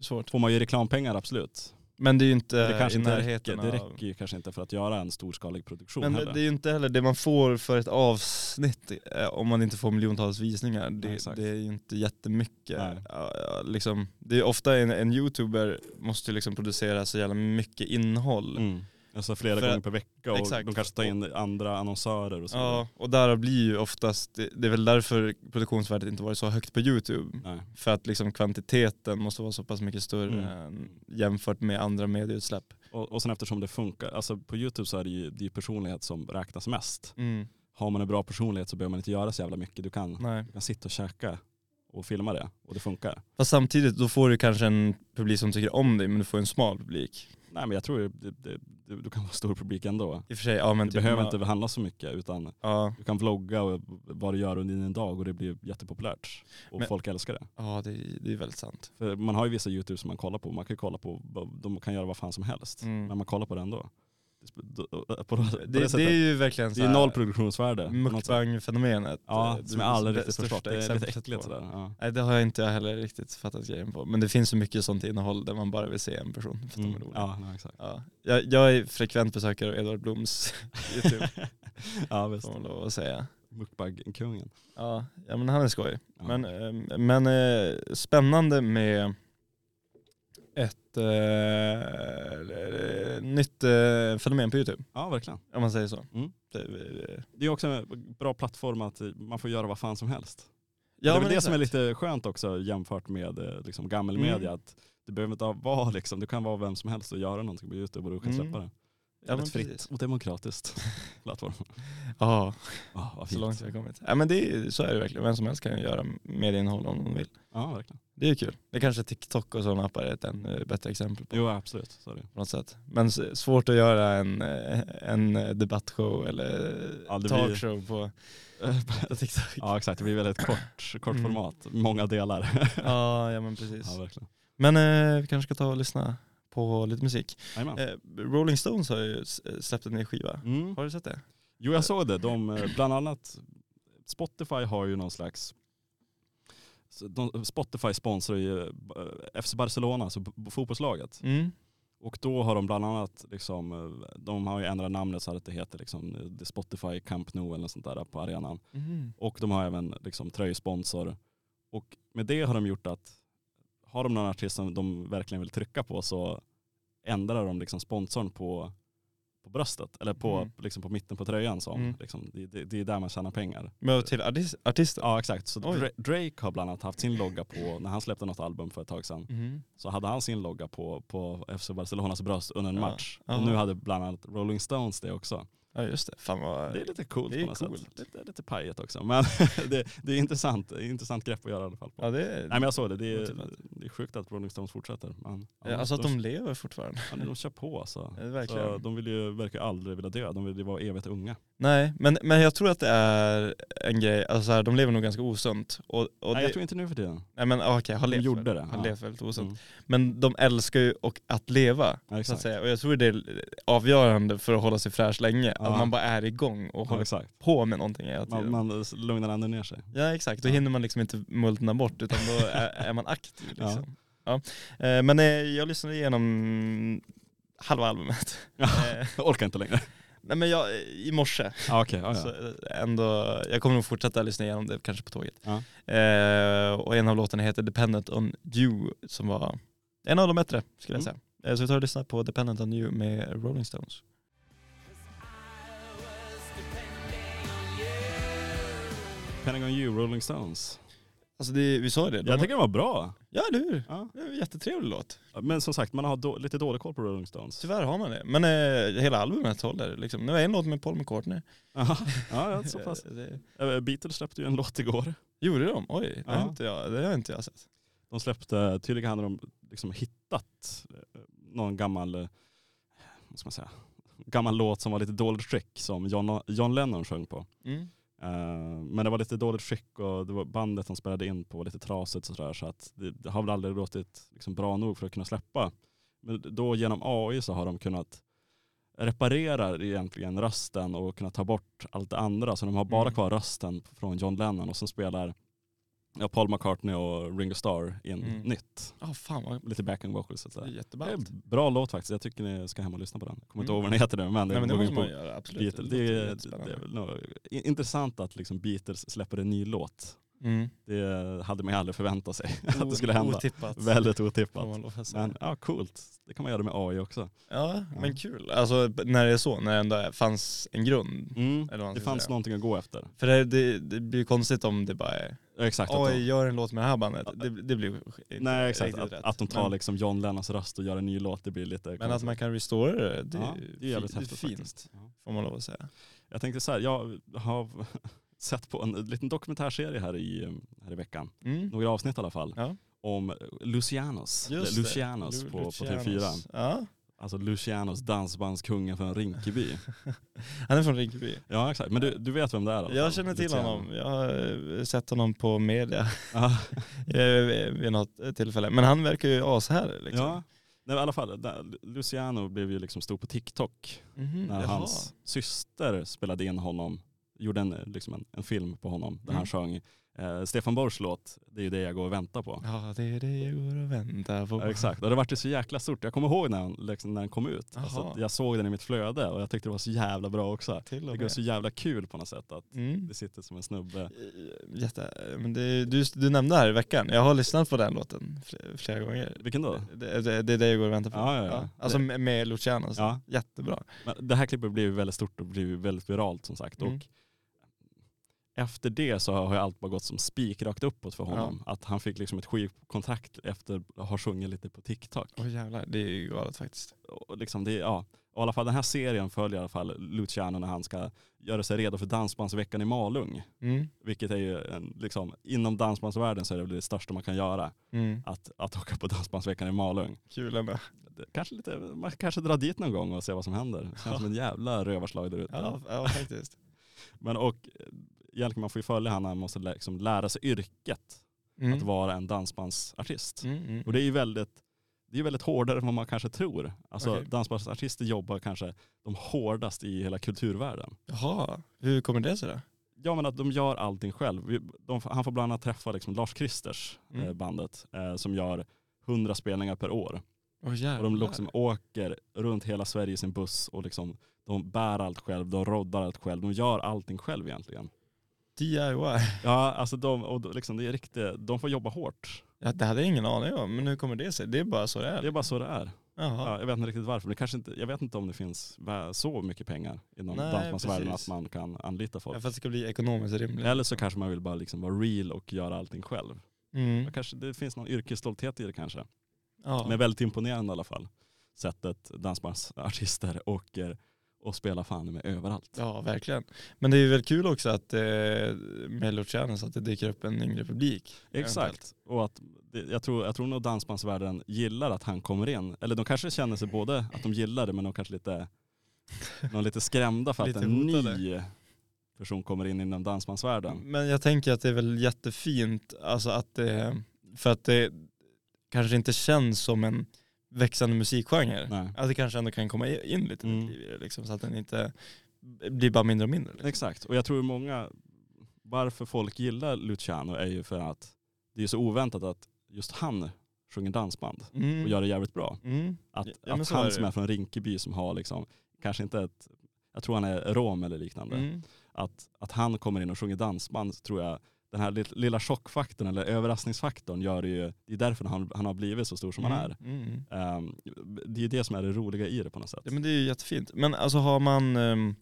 Svårt. får man ju reklampengar absolut. Men det är ju inte det kanske i inte närheten räcker, det av... räcker ju kanske inte för att göra en storskalig produktion Men heller. det är ju inte heller det man får för ett avsnitt eh, om man inte får miljontals visningar. Det, exakt. det är ju inte jättemycket. Ja, ja, liksom, det är ofta en, en youtuber måste liksom producera så jävla mycket innehåll. Mm. Alltså flera För gånger per vecka och exakt. de kanske tar in andra annonsörer och så. Ja, och där blir ju oftast, det, är väl därför produktionsvärdet inte varit så högt på YouTube. Nej. För att liksom kvantiteten måste vara så pass mycket större Mm. jämfört med andra medieutsläpp. Och, och sen eftersom det funkar, alltså på YouTube så är det ju det är personlighet som räknas mest. Mm. Har man en bra personlighet så behöver man inte göra så jävla mycket. Du kan, Nej. du kan sitta och käka och filma det och det funkar. Fast samtidigt, då får du kanske en publik som tycker om dig men du får en smal publik. Nej men jag tror det, det, det, du kan vara stor publik ändå. I och för sig, ja men Det typ behöver man- inte handla så mycket utan Ja, du kan vlogga och vad du gör under din dag och det blir jättepopulärt. Och Men- folk älskar det. ja det, det är väldigt sant. För man har ju vissa youtubers som man kollar på, man kan ju kolla på, de kan göra vad fan som helst. Mm. Men man kollar på det ändå. Det, på, på, det, Det, det är ju verkligen det är noll produktionsvärde. Mukbang-fenomenet. Ja, som jag aldrig riktigt förstått. Det är lite äckligt sådär. Ja. Nej det har jag inte jag heller riktigt fattat grejen på. Men det finns så mycket sånt innehåll där man bara vill se en person för att de Mm. är roliga. Ja, ja, exakt. Ja. Jag, jag är frekvent besökare av Edvard Bloms YouTube, ja visst. får man lov att säga. Mukbang-kungen. Ja, ja men han är skoj. Ja. Men, eh, men eh, spännande med ett eh, nytt eh, fenomen på YouTube, Ja, verkligen. om man säger så. Mm. Det, det, Det är också en bra plattform att man får göra vad fan som helst. ja, det är väl det som är exakt. lite skönt också jämfört med eh, liksom, gammelmedia. Mm. Att du behöver inte vara liksom, du kan vara vem som helst och göra någonting på YouTube och du kan Mm. släppa det. Ja, Ett fritt precis. och demokratiskt plattform. Ja, vad så långt vi har kommit. Ja, men det, är- så är det verkligen. Vem som helst kan göra medieinnehåll om de vill. Ja, verkligen. Det är kul. Det kanske TikTok och sådana appar är ett ännu bättre exempel på. Jo, absolut. Så är. På något sätt. Men svårt att göra en, eh, en debattshow eller Ja, det blir- talkshow på på TikTok. Ja, exakt. Det blir väldigt kort, kort Mm. format. Många delar. Ja, ja men precis. ja, verkligen. Men eh, vi kanske ska ta och lyssna på lite musik. Eh, Rolling Stones har ju s- släppt en ny skiva. Mm. Har du sett det? Jo jag såg det. De, eh, bland annat Spotify har ju någon slags de, Spotify sponsrar ju eh, FC Barcelona, alltså fotbollslaget. Mm. Och då har de bland annat, liksom, eh, de har ju ändrat namnet så att det heter liksom, eh, Spotify Camp Nou eller något sånt där på arenan. Mhm. Och de har även liksom, tröjsponsor. Och med det har de gjort att, har de någon artist som de verkligen vill trycka på så ändrar de liksom sponsorn på, på bröstet, eller på, Mm. liksom på mitten på tröjan. Som, Mm. liksom, det, det, det är där man tjänar pengar. Men till artis- artister? Ja exakt, så Oj. Dra- Drake har bland annat haft sin logga på, när han släppte något album för ett tag sedan, Mhm. så hade han sin logga på, på FC Barcelonas bröst under en Ja. match. Och nu hade bland annat Rolling Stones det också. Ja just det. Fan vad... Det är lite coolt det är på något coolt. sätt. Lite, lite pajigt också. Men det, det är intressant, det är intressant grepp att göra i alla fall. På. Ja det är... Nej men jag såg det, det är, otippat. det är sjukt att Rolling Stones fortsätter. Men, Ja, alltså att de lever fortfarande. ja, de kör på alltså. Ja, verkligen. Så de vill ju, verkar aldrig vilja dö, de vill ju vara evigt unga. Nej, men, men jag tror att det är en grej, alltså så här, de lever nog ganska osunt. Och, och Nej det, jag tror inte nu för tiden. nej men okej, har De levt, gjorde väl- det, har ja. levt väldigt osunt. Mm. Men de älskar ju och att leva, Ja, så att säga. Och jag tror det är avgörande för att hålla sig fräsch länge, Ja. att man bara är igång och Ja, håller exakt. på med någonting hela tiden. Man, man lugnar ändå ner sig. Ja exakt, då Ja. hinner man liksom inte multna bort utan då är, är man aktiv Ja. liksom. Ja. Eh, Men eh, jag lyssnade igenom halva albumet. Ja, Eh, jag orkar inte längre. nej men jag, i morse, Ah, ja, så ja. eh, ändå, jag kommer nog fortsätta lyssna igenom det kanske på tåget. Ja. Eh, och en av låtarna heter Dependent on You som var en av de bättre skulle jag Mm. säga. Eh, så vi tar och lyssnar på Dependent on You med Rolling Stones. Penning on you, Rolling Stones. Alltså det, vi sa ju det. De Jag tycker den var bra. Ja, eller hur? Ja. Det är en jättetrevlig låt. Men som sagt, man har då, lite dålig koll på Rolling Stones. Tyvärr har man det. Men eh, hela albumet håller liksom. Det var en låt med Paul McCartney. Aha. Ja, så pass. Det, Eh, Beatles släppte ju en låt igår. gjorde de? Oj, det, Ja. har inte jag, det har inte jag sett. De släppte, tydligen hade de liksom hittat eh, någon gammal, eh, vad ska man säga, gammal låt som var lite dåligt skick som John, John Lennon sjöng på. Mm. Eh, men det var lite dåligt skick och det var bandet de spelade in på var lite trasigt och sådär så att det, det har väl aldrig låtit liksom bra nog för att kunna släppa. Men då genom AI så har de kunnat reparera egentligen rösten och kunna ta bort allt det andra. Så de har bara Mm. kvar rösten från John Lennon och så spelar ja, Paul McCartney och Ringo Starr in Mm. nytt. Ja, fan vad Lite backing vocals. och det är. Det jätteballt. en bra låt faktiskt. Jag tycker ni ska hem och lyssna på den. Jag kommer inte Mm. ihåg vad den heter nu men det, Nej men det måste man göra, absolut. Beatles. Det, Det, det jättespännande. är väl nog intressant att liksom Beatles släpper en ny låt. Mm. Det hade man ju aldrig förväntat sig att det skulle hända. Otippat. Väldigt otippat. Men ja, coolt. Det kan man göra med AI också. Ja, Ja. men kul. Alltså när det är så, när det ändå fanns en grund. Mm. Det fanns säga. någonting att gå efter. För det, det, det blir konstigt om det bara är Exakt. Att Oj, de, gör en låt med det här bandet. Det, det blir inte nej, exakt. Att, rätt. att de tar men, liksom John Lennons röst och gör en ny låt, det blir lite men att konstigt. man kan restora det, det, ja, är, det är jävligt häftigt fint. faktiskt. Får man lov att säga. Jag tänkte så här, jag har sett på en liten dokumentärserie här i, här i veckan. Mm. Några avsnitt i alla fall. Ja. Om Lucianos. Lucianos Lu- på, på Lucianos. TV4. Ja, Alltså Lucianos, dansbandskungen från Rinkeby. han är från Rinkeby. ja exakt, men du, du vet vem det är fall? Jag känner till Luciano. honom. Jag har eh, sett honom på media eh, vid något tillfälle. Men han verkar ju ashärlig liksom. Ja. Nej, i alla fall, Luciano blev ju liksom stor på TikTok Mhm, när jaha. hans syster spelade in honom, gjorde en, liksom en, en film på honom där Mm. han sjöng eh, Stefan Borgs låt, det är ju det jag går och väntar på. Ja, det är det jag går och väntar på. Ja, exakt, och det vart ju så jäkla stort. Jag kommer ihåg när den, liksom, när den kom ut. Alltså, jag såg den i mitt flöde och jag tyckte det var så jävla bra också. Till Det och var med. så jävla kul på något sätt att Mm. det sitter som en snubbe. Eh, Jätte, men det, du, du nämnde här i veckan, jag har lyssnat på den låten fl- flera gånger. Vilken då? Det, det, det är det jag går och väntar på. Ja, ja, ja. Alltså med, Luciano. Ja. jättebra. Men det här klippet blev väldigt stort och blev väldigt viralt som sagt. Mm. Och efter det så har ju allt bara gått som spikrakt uppåt för honom. Att han fick liksom ett skivkontrakt efter att ha sjungit lite på TikTok. Åh jävlar, det är ju galet faktiskt. Och liksom det, ja. Och i alla fall den här serien följer i alla fall Luciano när han ska göra sig redo för Dansbandsveckan i Malung. Mm. Vilket är ju en, liksom, inom dansbandsvärlden så är det väl det största man kan göra. Mm. Att, att åka på Dansbandsveckan i Malung. Kul ändå. Kanske lite, man kanske drar dit någon gång och ser vad som händer. Det känns Ja. som en jävla rövarslag där ute. Ja, ja faktiskt. Men och egentligen man får ju följa han, han måste liksom lära sig yrket Mm. att vara en dansbandsartist. Mm, mm. Och det är ju väldigt, det är väldigt hårdare än vad man kanske tror. Alltså Okej. dansbandsartister jobbar kanske de hårdast i hela kulturvärlden. Jaha, hur kommer det sig då? Ja men att de gör allting själv. De, han får bland annat träffa liksom Lars Kristers, Mm. eh, bandet, eh, som gör 100 spelningar per år. Åh Och de liksom åker runt hela Sverige i sin buss och liksom, de bär allt själv, de roddar allt själv, de gör allting själv egentligen. DIY. Ja, alltså de, och liksom, det är riktigt, de får jobba hårt. Ja, det hade jag ingen aning om, men hur kommer det sig? Det är bara så det är. Det är bara så det är. Jaha. Ja, jag vet inte riktigt varför. Det kanske inte, jag vet inte om det finns så mycket pengar inom dansbandsvärlden att man kan anlita folk. Ja, för att det ska bli ekonomiskt rimligt. Eller så kanske man vill bara liksom vara real och göra allting själv. Mm. Men Kanske, det finns någon yrkesstolthet i det kanske. Ja. Men väldigt imponerande i alla fall. Sättet dansbandsartister åker och spelar fan med överallt. ja, verkligen. Men det är väl kul också att eh, med Luciano så att det dyker upp en yngre publik. Exakt. Och att det, jag, tror, jag tror nog dansbandsvärlden gillar att han kommer in. Eller de kanske känner sig både att de gillar det men de kanske lite, de är lite skrämda för att Lite en hotade. ny person kommer in inom dansbandsvärlden. Men jag tänker att det är väl jättefint, alltså att det, för att det kanske inte känns som en växande musikgenre. Nej. Att det kanske ändå kan komma in lite Mm. i det liksom, så att den inte blir bara mindre och mindre. Liksom. Exakt, och jag tror många, varför folk gillar Luciano är ju för att det är så oväntat att just han sjunger dansband Mm. och gör det jävligt bra. Mm. Att, Ja, att är han det som är från Rinkeby som har liksom, kanske inte ett, jag tror han är rom eller liknande, Mm. att, att han kommer in och sjunger dansband tror jag, den här lill- lilla chockfaktorn eller överraskningsfaktorn gör det ju, det är därför han, han har blivit så stor som han är. Mm. Ehm, det är ju det som är det roliga i det på något sätt. Ja men det är ju jättefint. Men alltså har man, ehm,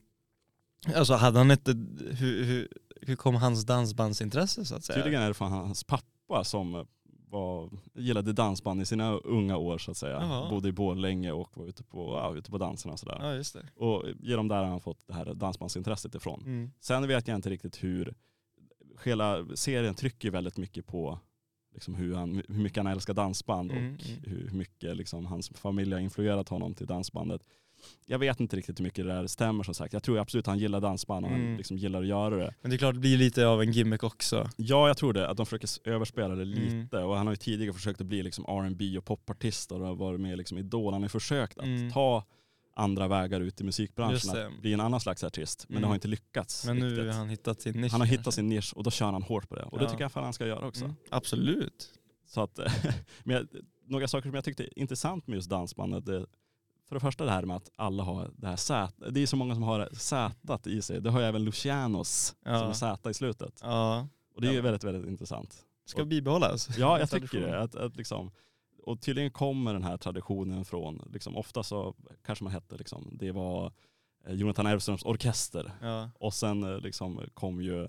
alltså hade han inte, hur, hur, hur kom hans dansbandsintresse så att säga? Tydligen är det från hans pappa som var, gillade dansband i sina unga år så att säga. Jaha. Bodde i Borlänge och var ute på, ja, ute på danserna och sådär. Ja det. Och genom där har han fått det här dansbandsintresset ifrån. Mm. Sen vet jag inte riktigt hur, hela serien trycker väldigt mycket på liksom hur, han, hur mycket han älskar dansband och Mm, mm. hur mycket liksom hans familj har influerat honom till dansbandet. Jag vet inte riktigt hur mycket det där stämmer som sagt. Jag tror absolut att han gillar dansband och han Mm. liksom gillar att göra det. Men det är klart det blir lite av en gimmick också. Ja, jag tror det. Att de försöker överspela det lite. Mm. Och han har ju tidigare försökt att bli liksom R&B och popartist och har varit med i liksom Idol. Han har ju försökt att Mm. ta andra vägar ut i musikbranschen, det. att bli en annan slags artist. Men Mm. det har inte lyckats Men nu riktigt. har han hittat sin nisch. Han har hittat sin nisch och då kör han hårt på det. Och det Ja. tycker jag fan han ska göra också. Mm. Absolut. Så att, men jag, några saker som jag tyckte är intressant med just dansbandet, det, för det första det här med att alla har det här Z, det är så många som har det Z i sig. Det har ju även Lucianos Ja. som är Z i slutet. Ja. Och det är ju väldigt, väldigt intressant. Ska bibehållas. Ja, jag tycker det. Att, att liksom, och tydligen kommer den här traditionen från, liksom, ofta så kanske man hette, liksom, det var eh, Jonathan Erfströms orkester. Ja. Och sen eh, liksom, kom ju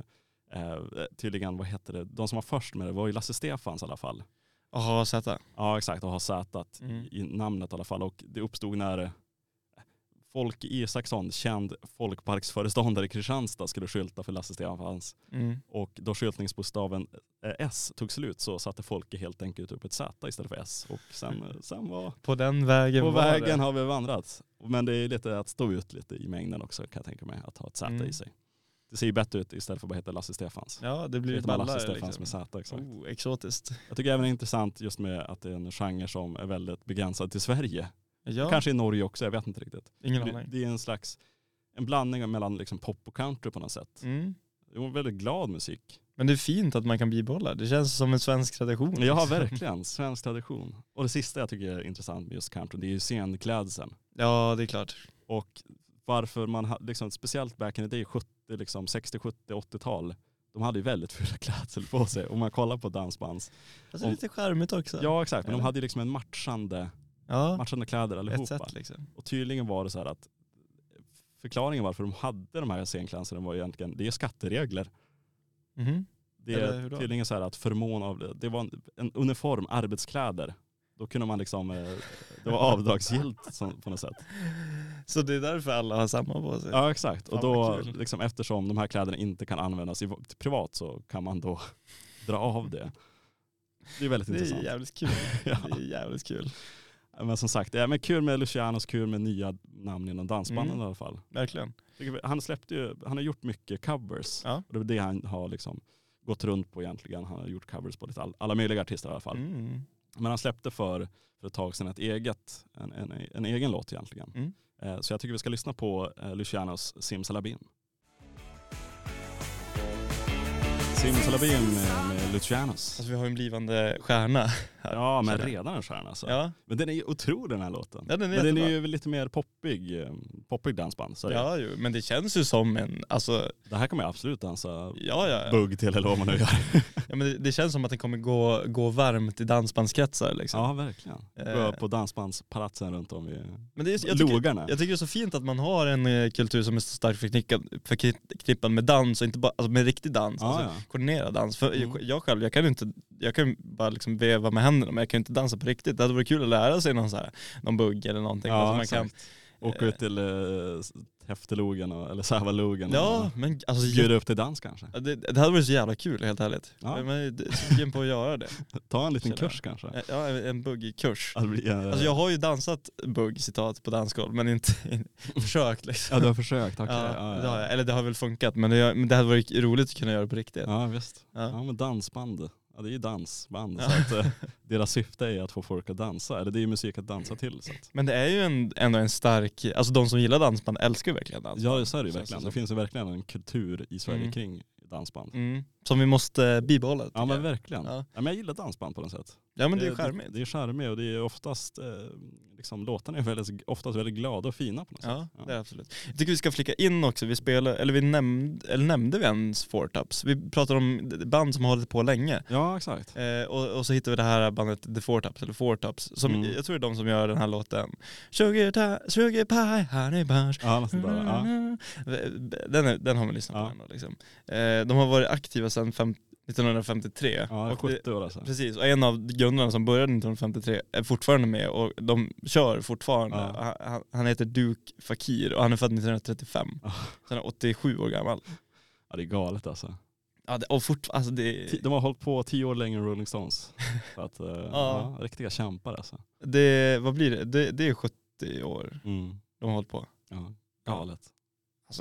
eh, tydligen, vad heter det, de som var först med det var ju Lasse Stefans i alla fall. Jaha, Z. Ja exakt, och har Z Mm. i namnet i alla fall. Och det uppstod när Folk Isaksson, känd folkparksföreståndare i Kristianstad, skulle skylta för Lasse Stefans. Mm. Och då skyltningsbokstaven eh, S tog slut så satte Folke helt enkelt upp ett Z istället för S. Och sen, eh, sen var På den vägen på vägen det. har vi vandrat. Men det är lite att stå ut lite i mängden också kan jag tänka mig, att ha ett Z Mm. i sig. Det ser ju bättre ut istället för att bara heta Lasse Stefans. Ja, det blir bara ballare Lasse Stefans liksom. med Z exakt. Oh, exotiskt. Jag tycker även det är intressant just med att det är en genre som är väldigt begränsad till Sverige. Ja, Kanske i Norge också, jag vet inte riktigt. ingen Det, aning. det är en slags en blandning mellan liksom pop och country på något sätt. Mm. Det var väldigt glad musik. Men det är fint att man kan bibehålla. Det känns som en svensk tradition. Ja verkligen, svensk tradition. Och det sista jag tycker är intressant med just country, det är ju scenklädseln. Ja, det är klart. Och varför man, liksom, speciellt back in the day, 70, liksom, 60, 70, 80-tal, de hade ju väldigt fula klädsel på sig. Om man kollar på dansbands. Alltså Om- lite charmigt också. Ja exakt, men de Eller? hade ju liksom en matchande, ja. matchande kläder ett allihopa. sätt liksom. Och tydligen var det så här att förklaringen varför de hade de här scenkläderna var egentligen, det är skatteregler. Mhm. Det är tydligen så här att förmån av, det var en, en uniform, arbetskläder. Då kunde man liksom, eh, det var avdragsgillt på något sätt. Så det är därför alla har samma på sig? Ja exakt, och då liksom, eftersom de här kläderna inte kan användas i, privat så kan man då dra av det. Det är väldigt det är intressant. jävligt kul. Ja. Det är jävligt kul. Men som sagt, men kul med Lucianos, kul med nya namn inom dansbanden Mm. i alla fall. Verkligen. Han släppte ju, han har gjort mycket covers. Ja. Och det är det han har liksom gått runt på egentligen. Han har gjort covers på lite all, alla möjliga artister i alla fall. Mm. Men han släppte för, för ett tag sedan ett eget, en, en, en egen låt egentligen. Mm. Eh, Så jag tycker vi ska lyssna på eh, Lucianos Simsalabim. Simsalabim med, Lucianos. Alltså vi har en blivande stjärna här. Ja men känner redan en stjärna alltså. Ja, Men den är ju otrolig den här låten. ja den är men den är jättebra. ju lite mer poppig, eh, poppig dansband. Så Ja, ju. men det känns ju som en, alltså, det här kommer jag absolut dansa ja, ja, ja. bugg till eller vad man nu gör. ja men det, det känns som att den kommer gå, gå varmt i dansbandskretsar liksom. Ja verkligen. Eh. På dansbandspalatsen runt om i Men det är, jag, tycker, logarna. jag tycker det är så fint att man har en eh, kultur som är så starkt förknippad, förknippad med dans och inte bara alltså med riktig dans, Ja, alltså ja. koordinerad dans. För Mm. jag, jag själv, jag kan ju inte, jag kan bara liksom veva med händerna men jag kan ju inte dansa på riktigt. Det hade varit kul att lära sig någon, så här, någon bugg eller någonting. Ja, alltså man kan. Åka ut till uh, Häftelogen eller Sävalogen ja och men alltså bjuda upp till dans kanske. Ja, Det, det hade varit så jävla kul helt ärligt. Ja. Ja. Men jag är sugen på att göra det. Ta en liten Känner jag. kurs kanske. Ja, en buggkurs. Alltså, eh, Alltså jag har ju dansat bugg citat på dansgolv men inte försökt liksom. Ja du har försökt, okej. Ja, Ja, jag. ja. Eller det har väl funkat men det, men det hade varit roligt att kunna göra det på riktigt. ja visst. Ja. Ja men dansband. Ja det är ju dansband. Ja. Så att, eh, deras syfte är att få folk att dansa. Eller det är ju musik att dansa till. Så att. Men det är ju en, ändå en stark, alltså de som gillar dansband älskar ju verkligen dansband. Ja så är det ju verkligen. Det finns ju verkligen en kultur i Sverige Mm. kring dansband. Mm. Som vi måste bibehålla. Ja men jag. verkligen. Ja. Ja. men jag gillar dansband på något sätt. Ja men det är Det, charmigt. det är charmigt och det är oftast, eh, liksom, låtarna är väldigt, oftast väldigt glada och fina på något Ja, sätt. det är absolut. Jag tycker vi ska flika in också, vi spelar, eller vi nämnde, eller nämnde vi ens Four Tops? Vi pratar om band som har hållit på länge. Ja, exakt. Eh, och, och så hittar vi det här bandet The Four Tops, eller Four Tops, som Mm. jag tror är de som gör den här låten. Sugar, ta, sugar pie, honey bunch. Ja, där. Ja. Den, är, den har man lyssnat på Ja. ändå. Liksom. Eh, de har varit aktiva sedan fem, 1953. Ja, Och det- 70 år alltså. Precis, och en av grundarna som började 1953 är fortfarande med och de kör fortfarande. Ja. Han, han- heter Duke Fakir och han är född 1935. Ja. Så han är 87 år gammal. Ja, det är galet alltså. Ja, det, och fort, alltså det, De har hållit på tio år längre än Rolling Stones. Att, eh, ja. riktiga kämpar alltså. det, vad blir det? det? Det är 70 år Mm. de har hållit på. Ja, galet.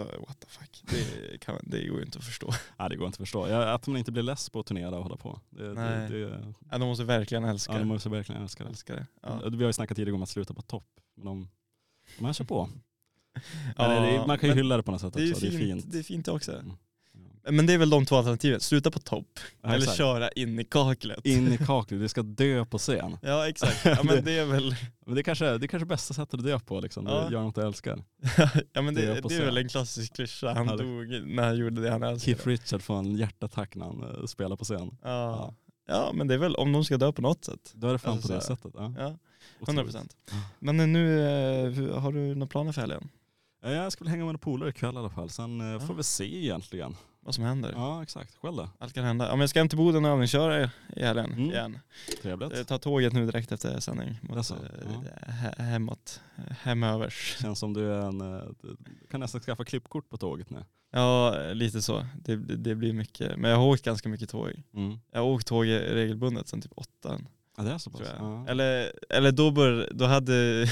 Alltså what the fuck, det, kan, det går ju inte att förstå. Ja, det går inte att förstå. Ja, att man inte blir less på att turnera och hålla på. Det, Nej. det, det, Ja, de måste verkligen älska ja, de det. måste verkligen älska det. Älskar det. Ja. Vi har ju snackat tidigare om att sluta på topp. Men de, de här kör på. Ja, det, är- man kan ju hylla det på något sätt det är också. ju Det är fint, fint. det är fint också. Mm. Men det är väl de två alternativen, sluta på topp Ja, eller köra in i kaklet. In i kaklet, det ska dö på scen. Ja exakt, ja, men det är väl Men det är kanske det är kanske bästa sättet att dö på liksom. Ja. Göra något du älskar. ja men Det det, är det väl en klassisk klyscha, han Ja, det- dog när han gjorde det han älskade. Keith Richard får en hjärtattack när han eh, spelar på scen. Ja. ja men det är väl om de ska dö på något sätt. Då är det fan Alltså på det sättet. Ja. Ja, 100 Otroligt. procent. Men nu, eh, har du några planer för helgen? Ja, Jag ska väl hänga med några polare ikväll i alla fall. Sen eh, får vi se egentligen. Vad som händer? Ja exakt, själv då? Allt kan hända. Ja, men jag ska hem till Boden och övningsköra i helgen Mm. igen. Trevligt. Jag tar tåget nu direkt efter sändning. Mot, Jaså? eh, he- hemåt, hemövers. Känns som du är en, eh, kan nästan skaffa klippkort på tåget nu. Ja, lite så. Det, det, blir mycket. Men jag har åkt ganska mycket tåg. Mm. Jag har åkt tåg regelbundet sedan typ åtta. Ja det är så pass? Ja. Eller, eller då, bör, då hade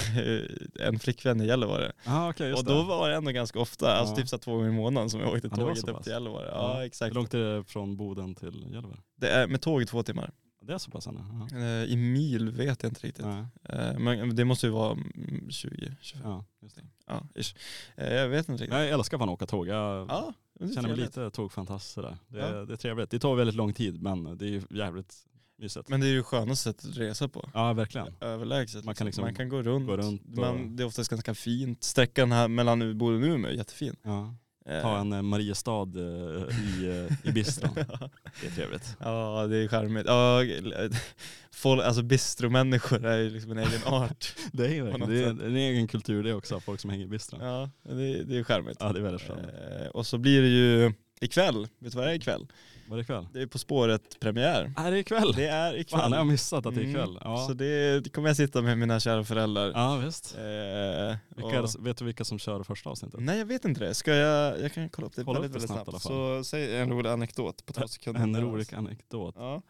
en flickvän i Gällivare. Ah, okay, och då det. var det ändå ganska ofta, alltså Ja. typ så två gånger i månaden som jag åkte Ja, tåget upp pass. till Gällivare. Ja, Ja. exakt. Hur långt är det från Boden till Gällivare? Det är med tåget två timmar. Det är så pass? Ja. Eh, I mil vet jag inte riktigt. Nej. Eh, Men det måste ju vara mm, 20, 25. Ja, just det. Ja, ish. Eh, Jag vet inte riktigt. Jag älskar fan att åka tåg. Jag Ja, känner mig lite tågfantast sådär. Det, Ja. det är trevligt. Det tar väldigt lång tid men det är jävligt mysigt. Men det är ju skönaste sättet att resa på. ja verkligen. Överlägset. Man kan liksom man kan gå runt. gå runt och- Man, det är oftast ganska fint. Sträckan här mellan Boden och Umeå är jättefin. Ja. Eh, Ta en eh, Mariestad eh, i, i bistron. Det är trevligt. Ja, det är charmigt. Ja, folk, alltså bistromänniskor är ju liksom en egen art. Det är verkligen, det är sätt. en egen kultur det också, folk som hänger i bistron. Ja, det, det är charmigt. Ja det är väldigt. Eh, och så blir det ju ikväll, vet du vad det är ikväll? Var det ikväll? Det är På spåret premiär. Är det ikväll? Det är ikväll. Fan jag har missat att det är Mm, ikväll. Ja, Så det, det kommer jag sitta med mina kära föräldrar. ja visst. Eh, Vilka är och- vet du vilka som kör första avsnittet? Nej jag vet inte det. Ska jag, jag kan kolla upp det Kolla väldigt, upp det väldigt snabbt snabbt. Så säg en rolig anekdot på två sekunder. En rolig anekdot. Ja.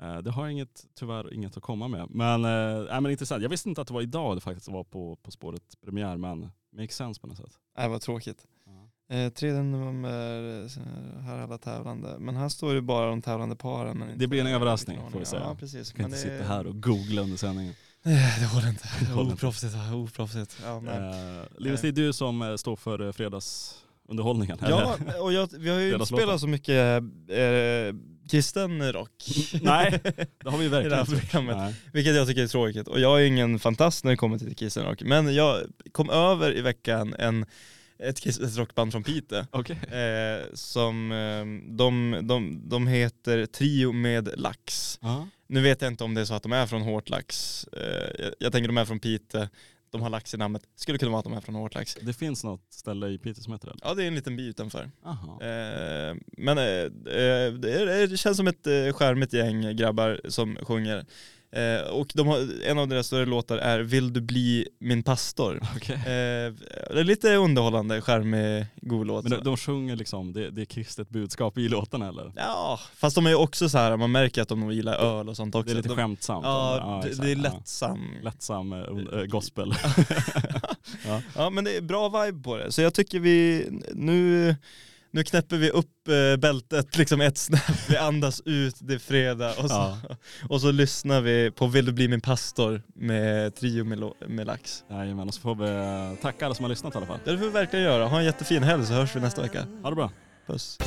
Eh, Det har inget, tyvärr inget att komma med. Men, äh, men intressant. Jag visste inte att det var idag det faktiskt var på, på spåret premiär men makes sense på något sätt. Nej vad tråkigt. Eh, 3 november, eh, här är alla tävlande. Men här står det bara de tävlande paren. Men Det blir en överraskning, får vi säga. Ja precis. Jag kan inte det- sitta här och googla under sändningen. Nej, det håller inte. Det håller inte. Oproffsigt. ja, Oproffsigt. Uh, Linus, det är du som eh, står för eh, fredagsunderhållningen. ja och jag, vi har ju inte spelat så mycket eh, kristen rock. Nej, det har vi I det här verkligen inte gjort. programmet. Nej. Vilket jag tycker är tråkigt. Och jag är ingen fantast när det kommer till kristen rock. Men jag kom över i veckan en, ett kristet rockband från Piteå. Okej. Eh, som, eh, de, de, de heter Trio med lax. Ja. Nu vet jag inte om det är så att de är från Hårtlax. Eh, jag, jag tänker de är från Piteå. De har lax i namnet. Skulle kunna vara att de är från Hårtlax. Det finns något ställe i Piteå som heter det? Ja det är en liten by utanför. Eh, men eh, eh, det, är, det känns som ett eh, charmigt gäng grabbar som sjunger. Eh, och de har, en av deras större låtar är Vill du bli min pastor? Okej. Eh, det är lite underhållande, charmig, god låt. Men de, de sjunger liksom, det, det är kristet budskap i låtarna eller? Ja, fast de är också så här, man märker att de gillar öl och sånt också. Det är lite de, skämtsamt. Ja, det, exakt. det är Ja. lättsam. Lättsam eh, un- eh, gospel. Ja men det är bra vibe på det. Så jag tycker vi, nu, nu knäpper vi upp eh, bältet liksom ett snäpp, vi andas ut, det är fredag och så, Ja. och så lyssnar vi på Vill du bli min pastor med Trio med, lo- med lax. Jajamän, och så får vi eh, tacka alla som har lyssnat i alla fall. Det får vi verkligen göra. Ha en jättefin helg så hörs vi nästa vecka. Ha det bra. Puss.